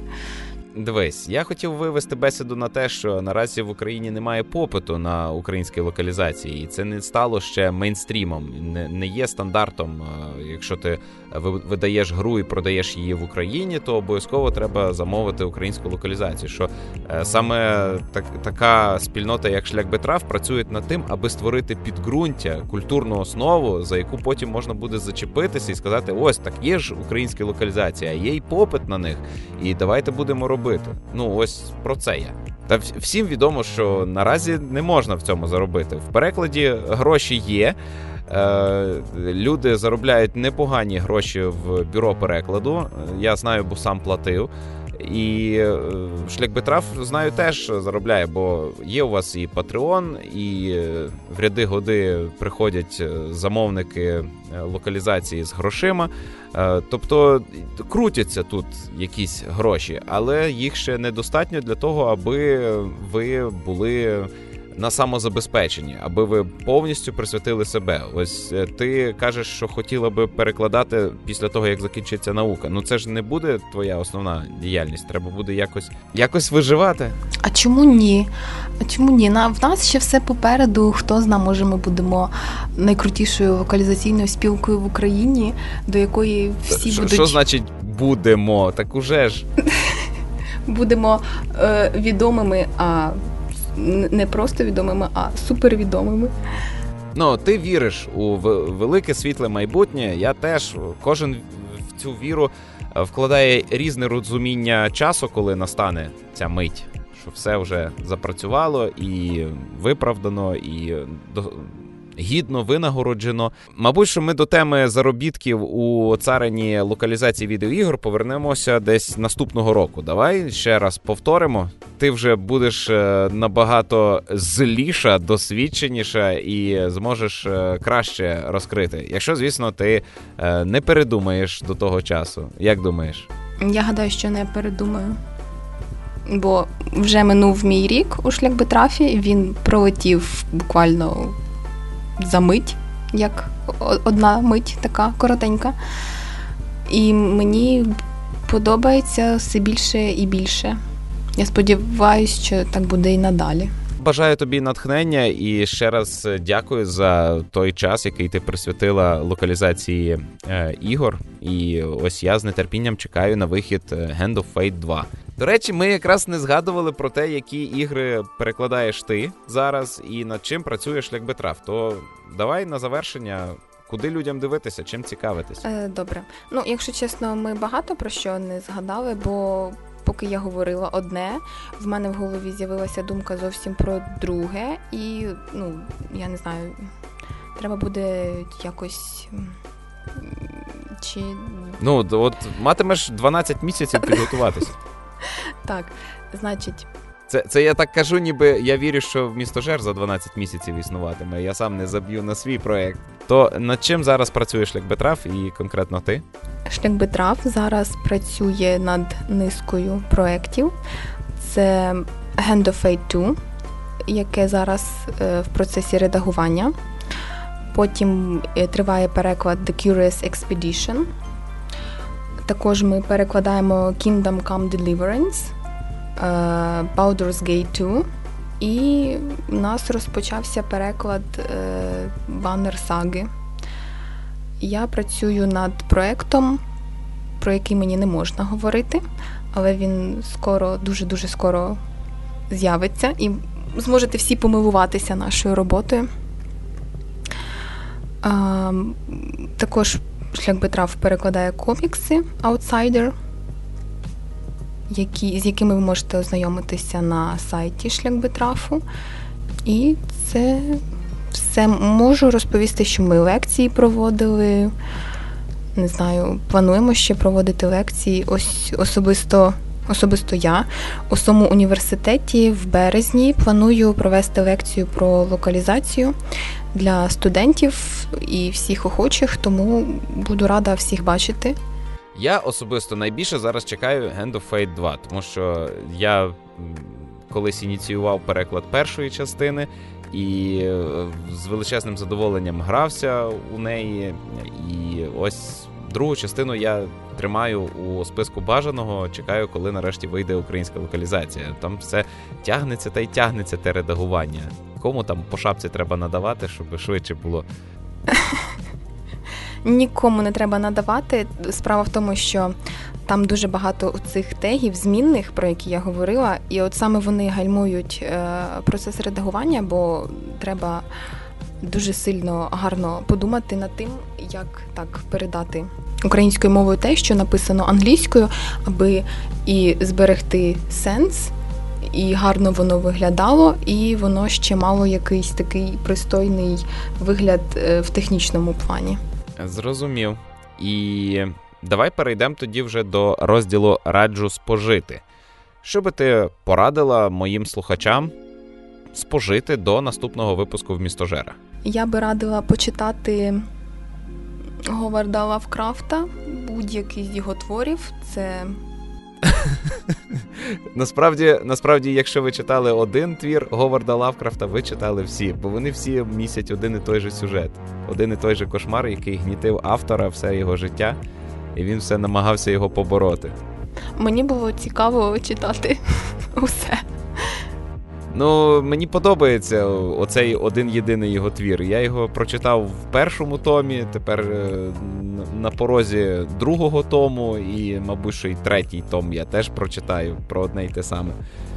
Дивись, я хотів вивести бесіду на те, що наразі в Україні немає попиту на українські локалізації, і це не стало ще мейнстрімом, не не є стандартом. Якщо ти видаєш гру і продаєш її в Україні, то обов'язково треба замовити українську локалізацію. Що е, саме так, така спільнота, як шлях Бетрав, працює над тим, аби створити підґрунтя, культурну основу, за яку потім можна буде зачепитися і сказати: ось так є ж українські локалізації, а є й попит на них. І давайте будемо робити робити. Ну ось про це я. Та всім відомо, що наразі не можна в цьому заробити. В перекладі гроші є. Е, люди заробляють непогані гроші в бюро перекладу. Я знаю, бо сам платив. І е, шлях Бетраф, знаю, теж заробляє, бо є у вас і Patreon, і е, в ряди годи приходять е, замовники локалізації з грошима. Тобто крутяться тут якісь гроші, але їх ще недостатньо для того, аби ви були на самозабезпеченні, аби ви повністю присвятили себе. Ось е, ти кажеш, що хотіла би перекладати після того, як закінчиться наука. Ну це ж не буде твоя основна діяльність. Треба буде якось якось виживати. А чому ні? А чому ні? На в нас ще все попереду. Хто зна, може, ми будемо найкрутішою вокалізаційною спілкою в Україні, до якої всі Шо, будуть Що значить будемо? Так уже ж будемо е, відомими. а не просто відомими, а супервідомими. Ну, ти віриш у велике світле майбутнє. Я теж кожен в цю віру е, вкладає різне розуміння часу, коли настане ця мить, що все вже запрацювало і виправдано, і гідно винагороджено. Мабуть, що ми до теми заробітків у царині локалізації відеоігор повернемося десь наступного року. Давай ще раз повторимо. Ти вже будеш е, набагато зліша, досвідченіша і зможеш е, краще розкрити. Якщо, звісно, ти е, не передумаєш до того часу. Як думаєш? Я гадаю, що не передумаю. Бо вже минув мій рік у шлях Бетрафі, він пролетів буквально за мить. як одна мить, така коротенька. І мені подобається все більше і більше. Я сподіваюся, що так буде і надалі. Бажаю тобі натхнення і ще раз дякую за той час, який ти присвятила локалізації е, ігор. І ось я з нетерпінням чекаю на вихід е, Hand of Fate 2. До речі, ми якраз не згадували про те, які ігри перекладаєш ти зараз і над чим працюєш як битрав. То давай на завершення. Куди людям дивитися, чим цікавитись? Е, добре. Ну, якщо чесно, ми багато про що не згадали, бо поки я говорила одне, в мене в голові з'явилася думка зовсім про друге, і ну, я не знаю, треба буде якось. Чи... Ну, от матимеш 12 місяців підготуватися. Так, значить. Це це я так кажу, ніби я вірю, що в місто Жер за 12 місяців існуватиме. Я сам не заб'ю на свій проект. То над чим зараз працює шлях Бетрав і конкретно ти? Шлях Бетрав зараз працює над низкою проєктів. Це Hand of Fate 2, яке зараз е, в процесі редагування. Потім е, триває переклад The Curious Expedition. Також ми перекладаємо Kingdom Come Deliverance, е, Baldur's Gate 2. І у нас розпочався переклад баннер саги. Я працюю над проєктом, про який мені не можна говорити, але він скоро, дуже-дуже скоро з'явиться і зможете всі помилуватися нашою роботою. Також шлях Бетрав перекладає комікси Outsider, які, з якими ви можете ознайомитися на сайті шлях Бетрафу. І це все можу розповісти, що ми лекції проводили. Не знаю, плануємо ще проводити лекції. Ось особисто особисто я у своєму університеті в березні планую провести лекцію про локалізацію для студентів і всіх охочих, тому буду рада всіх бачити. Я особисто найбільше зараз чекаю Hand of Fate 2, тому що я колись ініціював переклад першої частини і е, з величезним задоволенням грався у неї. І ось другу частину я тримаю у списку бажаного. Чекаю, коли нарешті вийде українська локалізація. Там все тягнеться та й тягнеться те редагування. Кому там по шапці треба надавати, щоб швидше було. Нікому не треба надавати. Справа в тому, що там дуже багато цих тегів, змінних, про які я говорила, і от саме вони гальмують е, процес редагування, бо треба дуже сильно гарно подумати над тим, як так передати українською мовою те, що написано англійською, аби і зберегти сенс. І гарно воно виглядало, і воно ще мало якийсь такий пристойний вигляд е, в технічному плані. Зрозумів. І давай перейдемо тоді вже до розділу раджу спожити. Що би ти порадила моїм слухачам спожити до наступного випуску в містожера? Я би радила почитати Говарда Лавкрафта, будь-який з його творів. Це. Насправді, насправді, якщо ви читали один твір Говарда Лавкрафта, ви читали всі, бо вони всі місять один і той же сюжет, один і той же кошмар, який гнітив автора все його життя, і він все намагався його побороти. Мені було цікаво читати усе. Ну, мені подобається оцей один єдиний його твір. Я його прочитав в першому томі, тепер е, на порозі другого тому, і, мабуть, що й третій том я теж прочитаю про одне й те саме.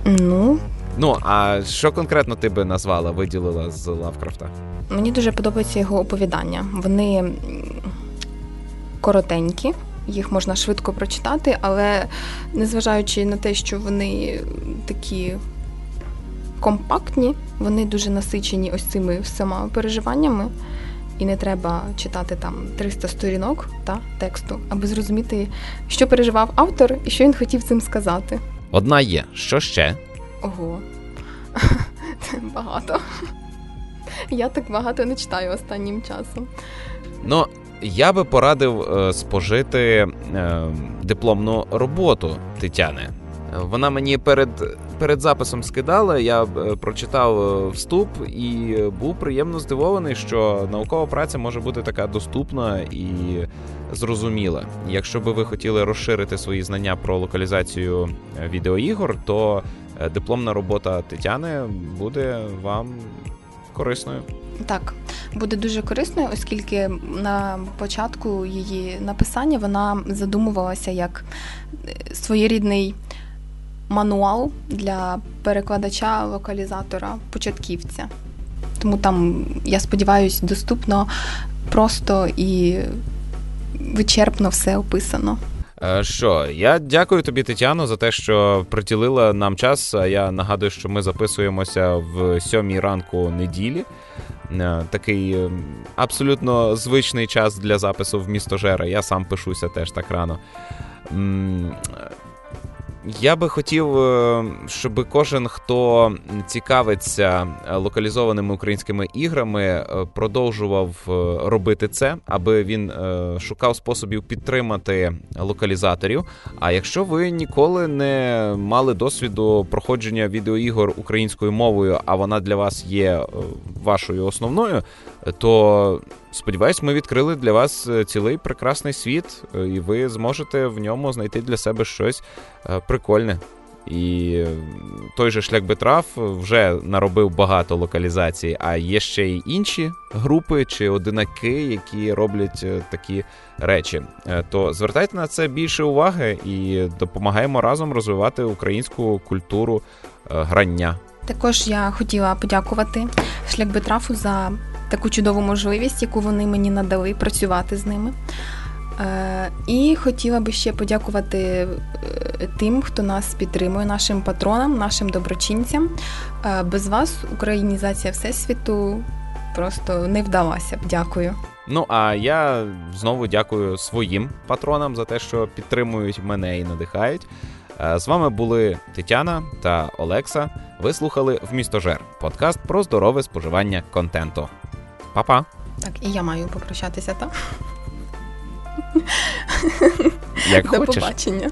Ну. Ну, а що конкретно ти би назвала, виділила з Лавкрафта? Мені дуже подобаються його оповідання. Вони коротенькі. Їх можна швидко прочитати, але незважаючи на те, що вони такі компактні, вони дуже насичені ось цими всіма переживаннями, і не треба читати там 300 сторінок та тексту, аби зрозуміти, що переживав автор і що він хотів цим сказати. Одна є. Що ще? Ого, це багато. Я так багато не читаю останнім часом. Ну, я би порадив е, спожити е, дипломну роботу Тетяни. Вона мені перед перед записом скидали, я е, прочитав е, вступ і був приємно здивований, що наукова праця може бути така доступна і зрозуміла. Якщо би ви хотіли розширити свої знання про локалізацію е, відеоігор, то дипломна робота Тетяни буде вам корисною. Так, буде дуже корисною, оскільки на початку її написання вона задумувалася як своєрідний мануал для перекладача локалізатора початківця. Тому там, я сподіваюся, доступно просто і вичерпно все описано. Е, що, я дякую тобі, Тетяно, за те, що приділила нам час. Я нагадую, що ми записуємося в сьомій ранку неділі. Е, такий е, абсолютно звичний час для запису в місто Жера. Я сам пишуся теж так рано. Я би хотів, е, щоб кожен, хто цікавиться е, локалізованими українськими іграми, е, продовжував робити це, аби він шукав способів підтримати локалізаторів. А якщо ви ніколи не мали досвіду проходження відеоігор українською мовою, а вона для вас є вашою основною, то сподіваюсь, ми відкрили для вас цілий прекрасний світ, і ви зможете в ньому знайти для себе щось прикольне. І той же шлях Бетраф вже наробив багато локалізацій, а є ще й інші групи чи одинаки, які роблять е, такі речі. Е, то звертайте на це більше уваги і допомагаємо разом розвивати українську культуру е, грання. Також я хотіла подякувати шлях Бетрафу за таку чудову можливість, яку вони мені надали працювати з ними. Е, і хотіла би ще подякувати е, тим, хто нас підтримує, нашим патронам, нашим доброчинцям. Е, без вас українізація всесвіту просто не вдалася б. Дякую. Ну а я знову дякую своїм патронам за те, що підтримують мене і надихають. З вами були Тетяна та Олекса. Ви слухали в місто Жер подкаст про здорове споживання контенту. Па-па! Так, і я маю попрощатися, так? Як До хочеш. побачення.